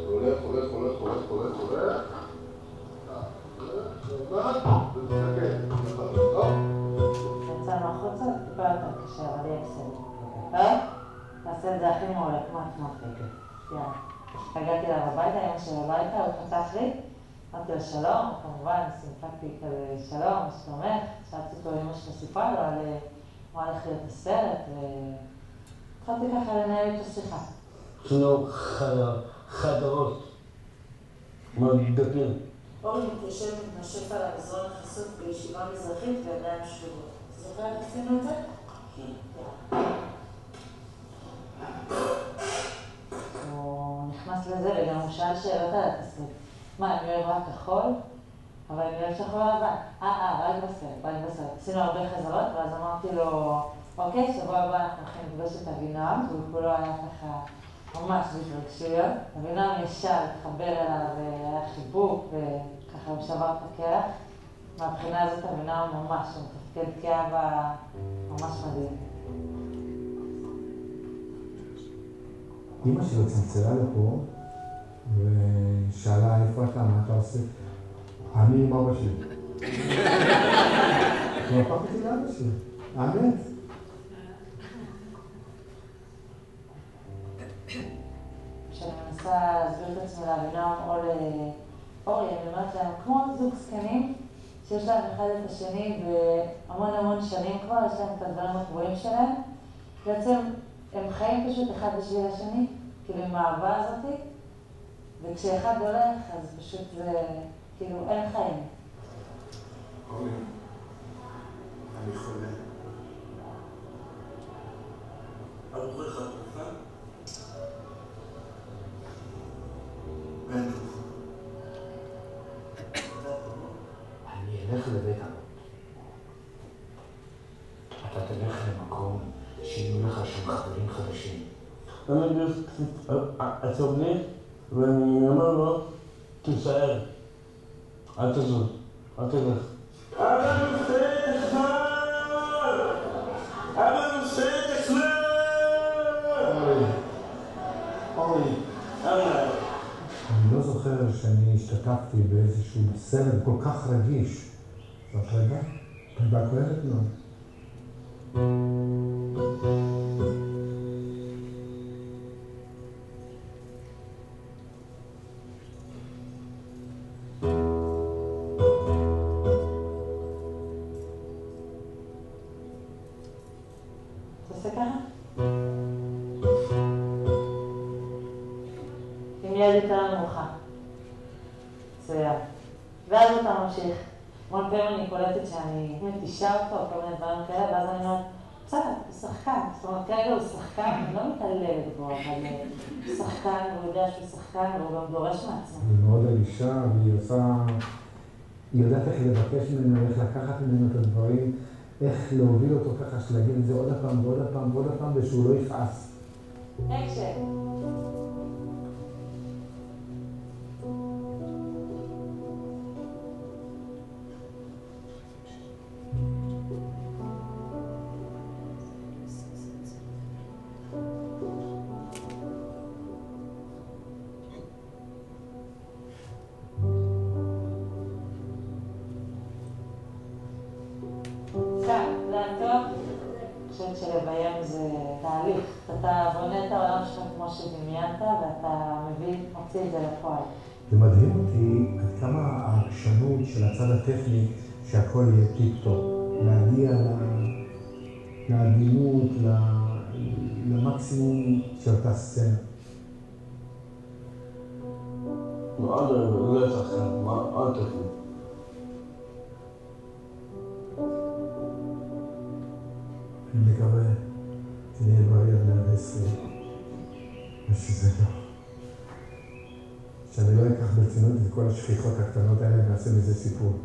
הולך, הולך, הולך, הולך, הולך, הולך. יצאנו החוצה, טיפה יותר קשה, אבל יהיה בסדר. טוב? תעשה את זה הכי מעולה, כמו אתמול. יאללה. הגעתי אליו הביתה, אמא שלו לא הייתה, הוא פתח לי, אמרתי לו שלום, כמובן, סימפקתי כזה, שלום, מה שלומך? שאלתי אותו, אמא שלו סיפרה לו על אה, מה הולך להיות הסרט, והתחלתי ככה לנהל איתו שיחה. יש לנו חדר- חברות. מאוד דקים. אורי מתיישב ומתנשף על המזרון החשוף בישיבה מזרחית וידיים שבורות. אתה זוכר איך עשינו את זה? הוא נכנס לזה, וגם הוא שאל שאלות על התסריט. מה, אני אוהב רק כחול? אבל אני אוהב שחור לבן. אה, אה, רק בסרט, רק בסרט. עשינו הרבה חזרות, ואז אמרתי לו, אוקיי, שבוע הבא אנחנו הולכים לפגוש את אבינועם, והוא כולו היה ככה ממש בהתרגשויות. אבינועם ישר התחבר אליו, והיה חיבוק, וככה הוא שבר את הקרח. מהבחינה הזאת אבינועם ממש, הוא מתפקד כאבא ממש מדהים. אימא שלו צלצלה לפה ושאלה איפה אתה, מה אתה עושה? אני עם אבא שלי. הוא הפך אותי לאבא שלי, האמת. כשאני מנסה להסביר את עצמי לאבינועם או לאורי, אני אומרת להם, כמו זוג זקנים, שיש להם אחד את השני בהמון המון שנים כבר, יש להם את הדברים הקבועים שלהם. בעצם הם חיים פשוט אחד בשביל השני, כאילו עם האהבה הזאתי, וכשאחד הולך, אז פשוט זה, כאילו, אין חיים. עומר, אני אני אלך לבית אבות. אתה תלך למקום שיהיו לך שם חברים חדשים. למה להיות קצת עצוב לי? ואני אומר לו, תישאר, אל תזוז, אל תלך. לא שאני השתתפתי באיזשהו סרט כל כך רגיש. זאת רגע? פרידה כואבת מאוד. שחקן, הוא יודע שהוא שחקן, והוא גם דורש מעצמו. היא מאוד רגישה, והיא עושה... היא יודעת איך לבקש ממנו, איך לקחת ממנו את הדברים, איך להוביל אותו ככה, להגיד את זה עוד פעם ועוד פעם ועוד פעם, ושהוא לא יכעס. אקשן. מוציא את זה לפועל. זה מדהים אותי עד כמה העקשנות של הצד הטכני, שהכל יהיה טיפ-טופ. להגיע לעדינות, למקסימום של אותה סצנה. מאוד אוהב, לא ישחקן, מאוד טכני. אני מקווה שנהיה בריא עד מאה ועשרים. ושזה לא... שאני לא אקח ברצינות את כל השכיחות הקטנות האלה ואעשה מזה סיפור.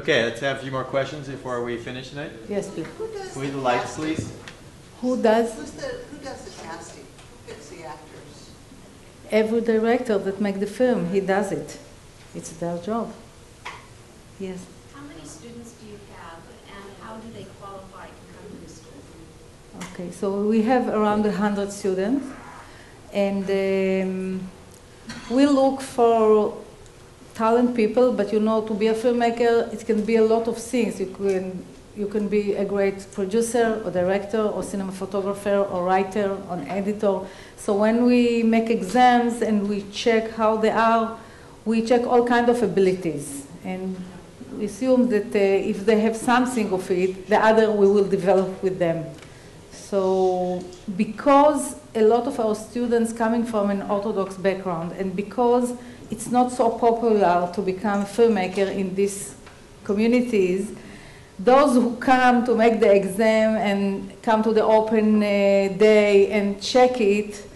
Okay, let's have a few more questions before we finish tonight. Yes, please. Can we have the lights, please? Who does? Who's the, who does the casting? Who picks the actors? Every director that make the film, he does it. It's their job. Yes. How many students do you have, and how do they qualify to come to the school? Okay, so we have around 100 students, and um, we look for talent people, but you know, to be a filmmaker, it can be a lot of things. You can, you can be a great producer, or director, or cinema photographer or writer, or editor. So when we make exams and we check how they are, we check all kind of abilities. And we assume that uh, if they have something of it, the other we will develop with them. So because a lot of our students coming from an Orthodox background and because it's not so popular to become a filmmaker in these communities, those who come to make the exam and come to the open uh, day and check it,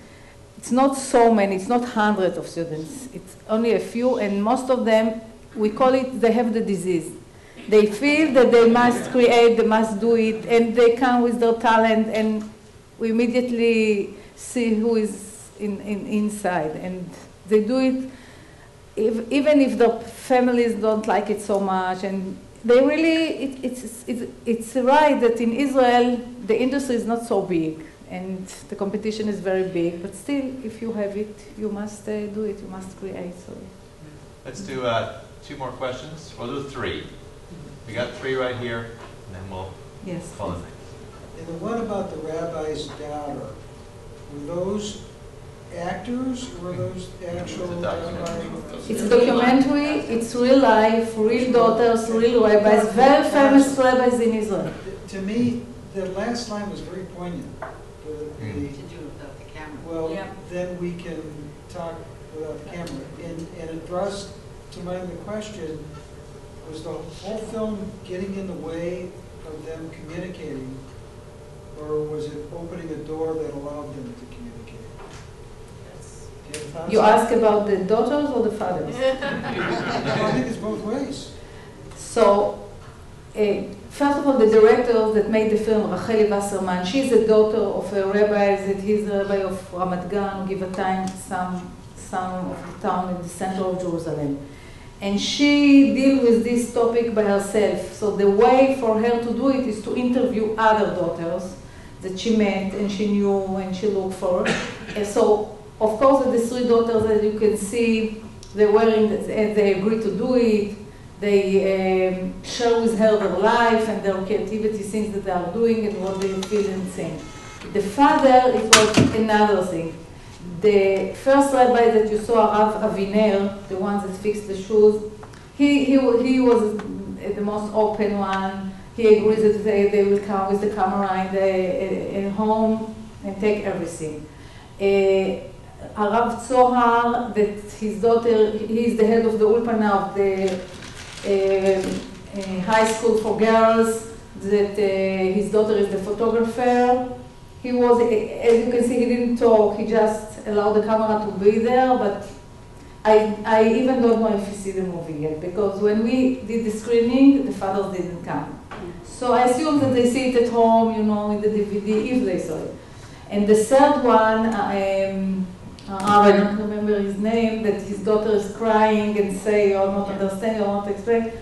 it's not so many, it's not hundreds of students. It's only a few, and most of them, we call it, they have the disease. They feel that they must create, they must do it, and they come with their talent, and we immediately see who is in, in, inside. And they do it if, even if the families don't like it so much, and they really, it, it's, it's, it's right that in Israel the industry is not so big, and the competition is very big, but still, if you have it, you must uh, do it, you must create. So. Let's do uh, two more questions. We'll do three. We got three right here, and then we'll Yes. call it. And the one about the rabbi's daughter, were those actors or those actual rabbi? It's a documentary, it's real life, real daughters, real rabbis, very famous rabbis in Israel. To me, the last line was very poignant. The- the- hmm. To do without the camera. Well, Yeah. then we can talk without the camera. And, and it draws to mind the question, was the whole film getting in the way of them communicating? Or was it opening a door that allowed them to communicate? You? You ask about the daughters or the fathers? I think it's both ways. So, uh, first of all, the director that made the film, Racheli Wasserman, she's a daughter of a rabbi that he's a rabbi of Ramat Gan, Givatayim, some, some of the town in the center of Jerusalem. And she deal with this topic by herself. So the way for her to do it is to interview other daughters that she met and she knew and she looked for. And so, of course, the three daughters, as you can see, they were in, the, they agreed to do it. They um, share with her their life and their creativity, things that they are doing and what they feel and think. The father, it was another thing. The first rabbi that you saw, Rav Aviner, the one that fixed the shoes, he, he, he was the most open one. He agrees that they, they will come with the camera in, the, in home and take everything. Uh, Arav Zohar, that his daughter, he is the head of the Ulpana of the um, uh, high school for girls, that uh, his daughter is the photographer. He was, as you can see, he didn't talk, he just allowed the camera to be there, but I, I even don't know if you see the movie yet, because when we did the screening, the fathers didn't come. So I assume that they see it at home, you know, in the DVD, if they saw it. And the third one, um, uh, I don't remember his name, that his daughter is crying and say, "Oh, not understanding. understand, or not explain."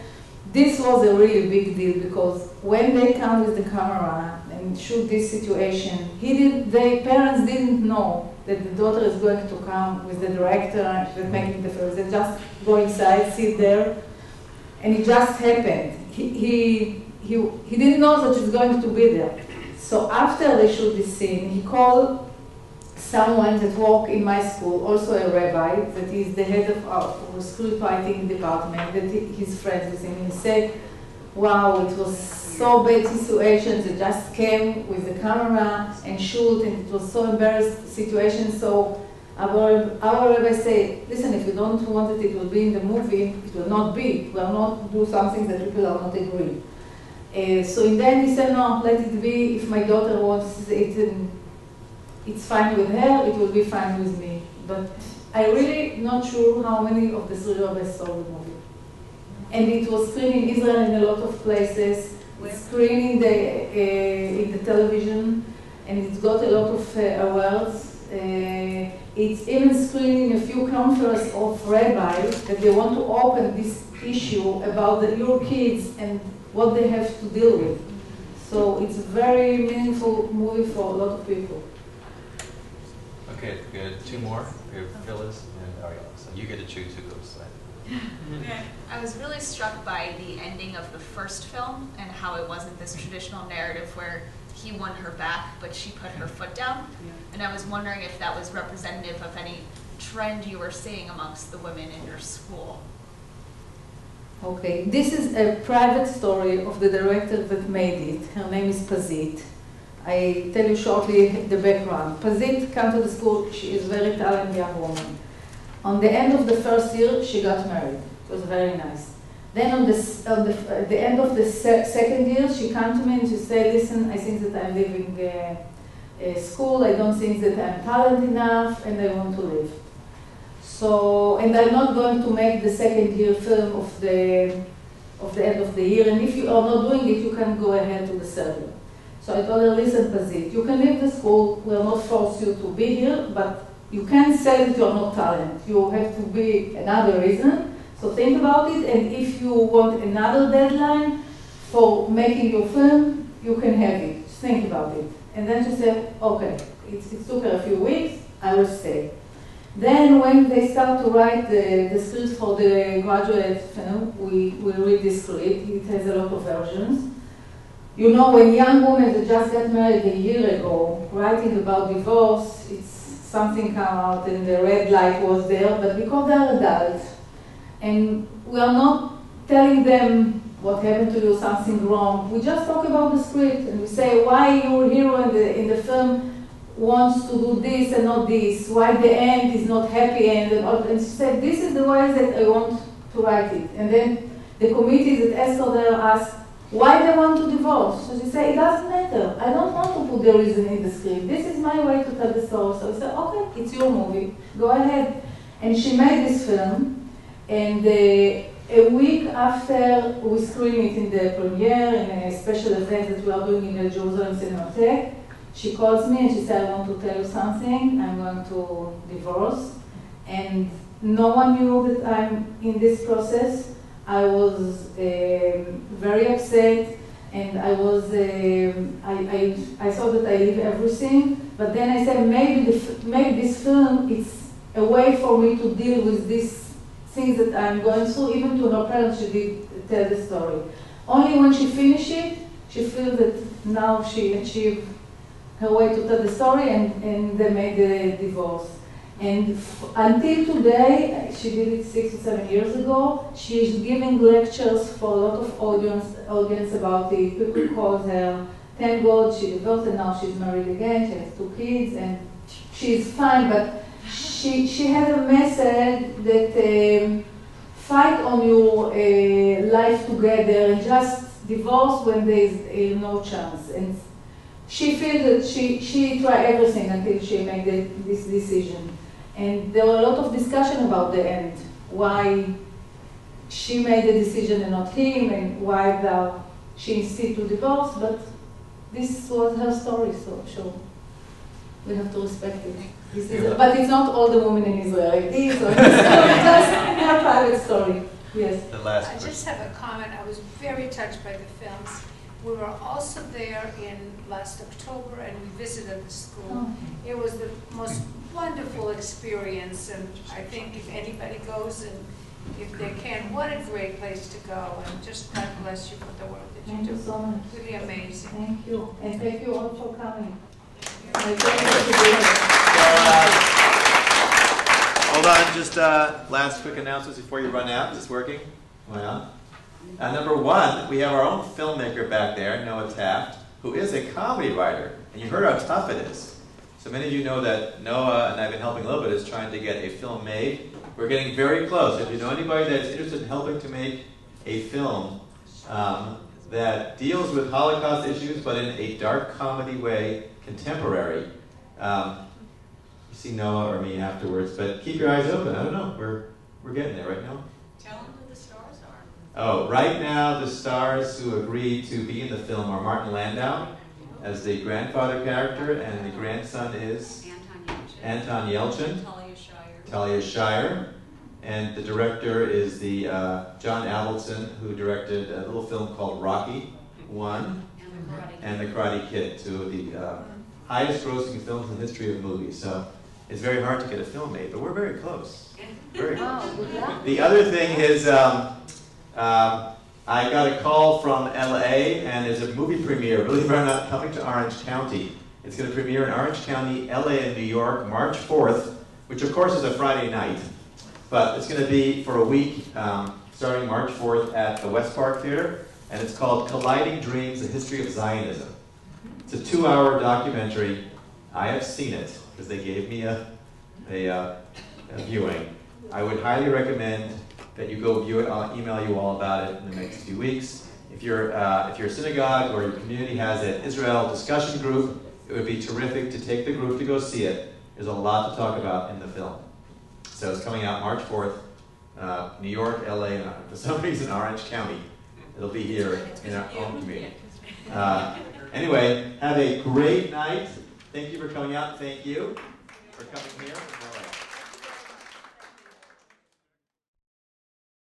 This was a really big deal because when they come with the camera and shoot this situation, he did. The parents didn't know that the daughter is going to come with the director and making the film. They just go inside, sit there, and it just happened. He he he, he didn't know that she's going to be there. So after they shoot this scene, he called someone that worked in my school, also a rabbi, that is the head of our scriptwriting department, that his friends with him. He said, wow, it was so bad situation, they just came with the camera and shoot, and it was so embarrassed situation, so our, our rabbi say, listen, if you don't want it, it will be in the movie, it will not be. We will not do something that people are not agree. Uh, so in the end, he said, no, let it be. If my daughter wants it, um, it's fine with her, it will be fine with me. But I really not sure how many of the three rabbis saw the movie. And it was screened in Israel in a lot of places. It's screened in the, uh, in the television, and it's got a lot of uh, awards. Uh, it's even screened in a few conferences of rabbis that they want to open this issue about the, your kids and what they have to deal with. So it's a very meaningful movie for a lot of people. Okay, we got two more. We have Phyllis and oh, Ariel. So you get to choose who goes last. I was really struck by the ending of the first film and how it wasn't this traditional narrative where he won her back, but she put her foot down. Yeah. And I was wondering if that was representative of any trend you were seeing amongst the women in your school. Okay, this is a private story of the director that made it. Her name is Pazit. I tell you shortly the background. Pazit came to the school. She is a very talented young woman. On the end of the first year, she got married. It was very nice. Then on the, on the, uh, the end of the se- second year, she came to me and she said, listen, I think that I'm leaving uh, uh, school. I don't think that I'm talented enough and I want to leave. So, and I'm not going to make the second year film of the, of the end of the year. And if you are not doing it, you can go ahead to the third year. So I told her, listen, Pazit, you can leave the school. We'll not force you to be here, but you can't say that you're not talent. You have to be another reason. So think about it, and if you want another deadline for making your film, you can have it. Just think about it. And then she said, okay, it, it took her a few weeks, I will stay. Then when they start to write the, the script for the graduate film, we, we read the script. It has a lot of versions. You know, when young women that just got married a year ago, writing about divorce, it's something come out and the red light was there, but because they're adults and we are not telling them what happened to you, something wrong. We just talk about the script and we say why your hero in the, in the film wants to do this and not this, why the end is not happy end. And, all, and she said, this is the way that I want to write it. And then the committee that Esther there asked, why they want to divorce. So she said, it doesn't matter. I don't want to put the reason in the script. This is my way to tell the story. So I said, okay, it's your movie. Go ahead. And she made this film. And uh, a week after we screened it in the premiere, in a special event that we are doing in the Jerusalem Cinematheque, she calls me and she said, I want to tell you something. I'm going to divorce. And no one knew that I'm in this process. I was um, very upset and I was, um, I, I, I thought that I leave everything, but then I said maybe, the, maybe this film is a way for me to deal with these things that I'm going through. Even to her parents, she did tell the story. Only when she finished it, she feels that now she achieved her way to tell the story and, and they made the divorce. And until today, she did it six or seven years ago, she is giving lectures for a lot of audience, audience about it. People call her, thank God she divorced and now she's married again, she has two kids and she's fine, but she, she has a message that um, fight on your uh, life together and just divorce when there is uh, no chance. And she feels that she, she tried everything until she made the, this decision. And there were a lot of discussion about the end, why she made the decision and not him, and why the, she insisted to divorce, but this was her story, so sure. We have to respect it. This is, but it's not all the women in Israel. It is, or it's [laughs] just her private story. Yes. The last I just have a comment. I was very touched by the films. We were also there in last October and we visited the school. Oh. It was the most wonderful experience and I think if anybody goes and if they can, what a great place to go and just God bless you for the work that you Thank do. you so much. Really amazing. Thank you. And thank you all for coming. Hold on, just uh, last quick announcements before you run out. Is this working? Well, uh, number one, we have our own filmmaker back there, Noah Taft, who is a comedy writer. And you heard how tough it is. So many of you know that Noah, and I've been helping a little bit, is trying to get a film made. We're getting very close. If you know anybody that's interested in helping to make a film um, that deals with Holocaust issues, but in a dark comedy way, contemporary, um, you see Noah or me afterwards, but keep your eyes open. I don't know. We're, we're getting there, right, now. Tell them who the stars are. Oh, right now the stars who agreed to be in the film are Martin Landau as the grandfather character, and the grandson is Anton Yelchin, Talia Shire. Talia Shire, and the director is the uh, John Avildsen, who directed a little film called Rocky One and The Karate Kid, two of the uh, highest-grossing films in the history of movies. So it's very hard to get a film made, but we're very close. Very close. The other thing is, um, um, I got a call from LA, and there's a movie premiere, believe it or not, coming to Orange County. It's going to premiere in Orange County, LA, and New York, March 4th, which of course is a Friday night. But it's going to be for a week, um, starting March 4th at the West Park Theater, and it's called Colliding Dreams, The History of Zionism. It's a two-hour documentary. I have seen it, because they gave me a, a, uh, a viewing. I would highly recommend that you go view it. I'll email you all about it in the next few weeks. If you're, uh, if you're a synagogue or your community has an Israel discussion group, it would be terrific to take the group to go see it. There's a lot to talk about in the film. So it's coming out March 4th, uh, New York, LA, and uh, for some [laughs] reason Orange County. It'll be here in our own community. [laughs] Uh, anyway, have a great night. Thank you for coming out. Thank you for coming here.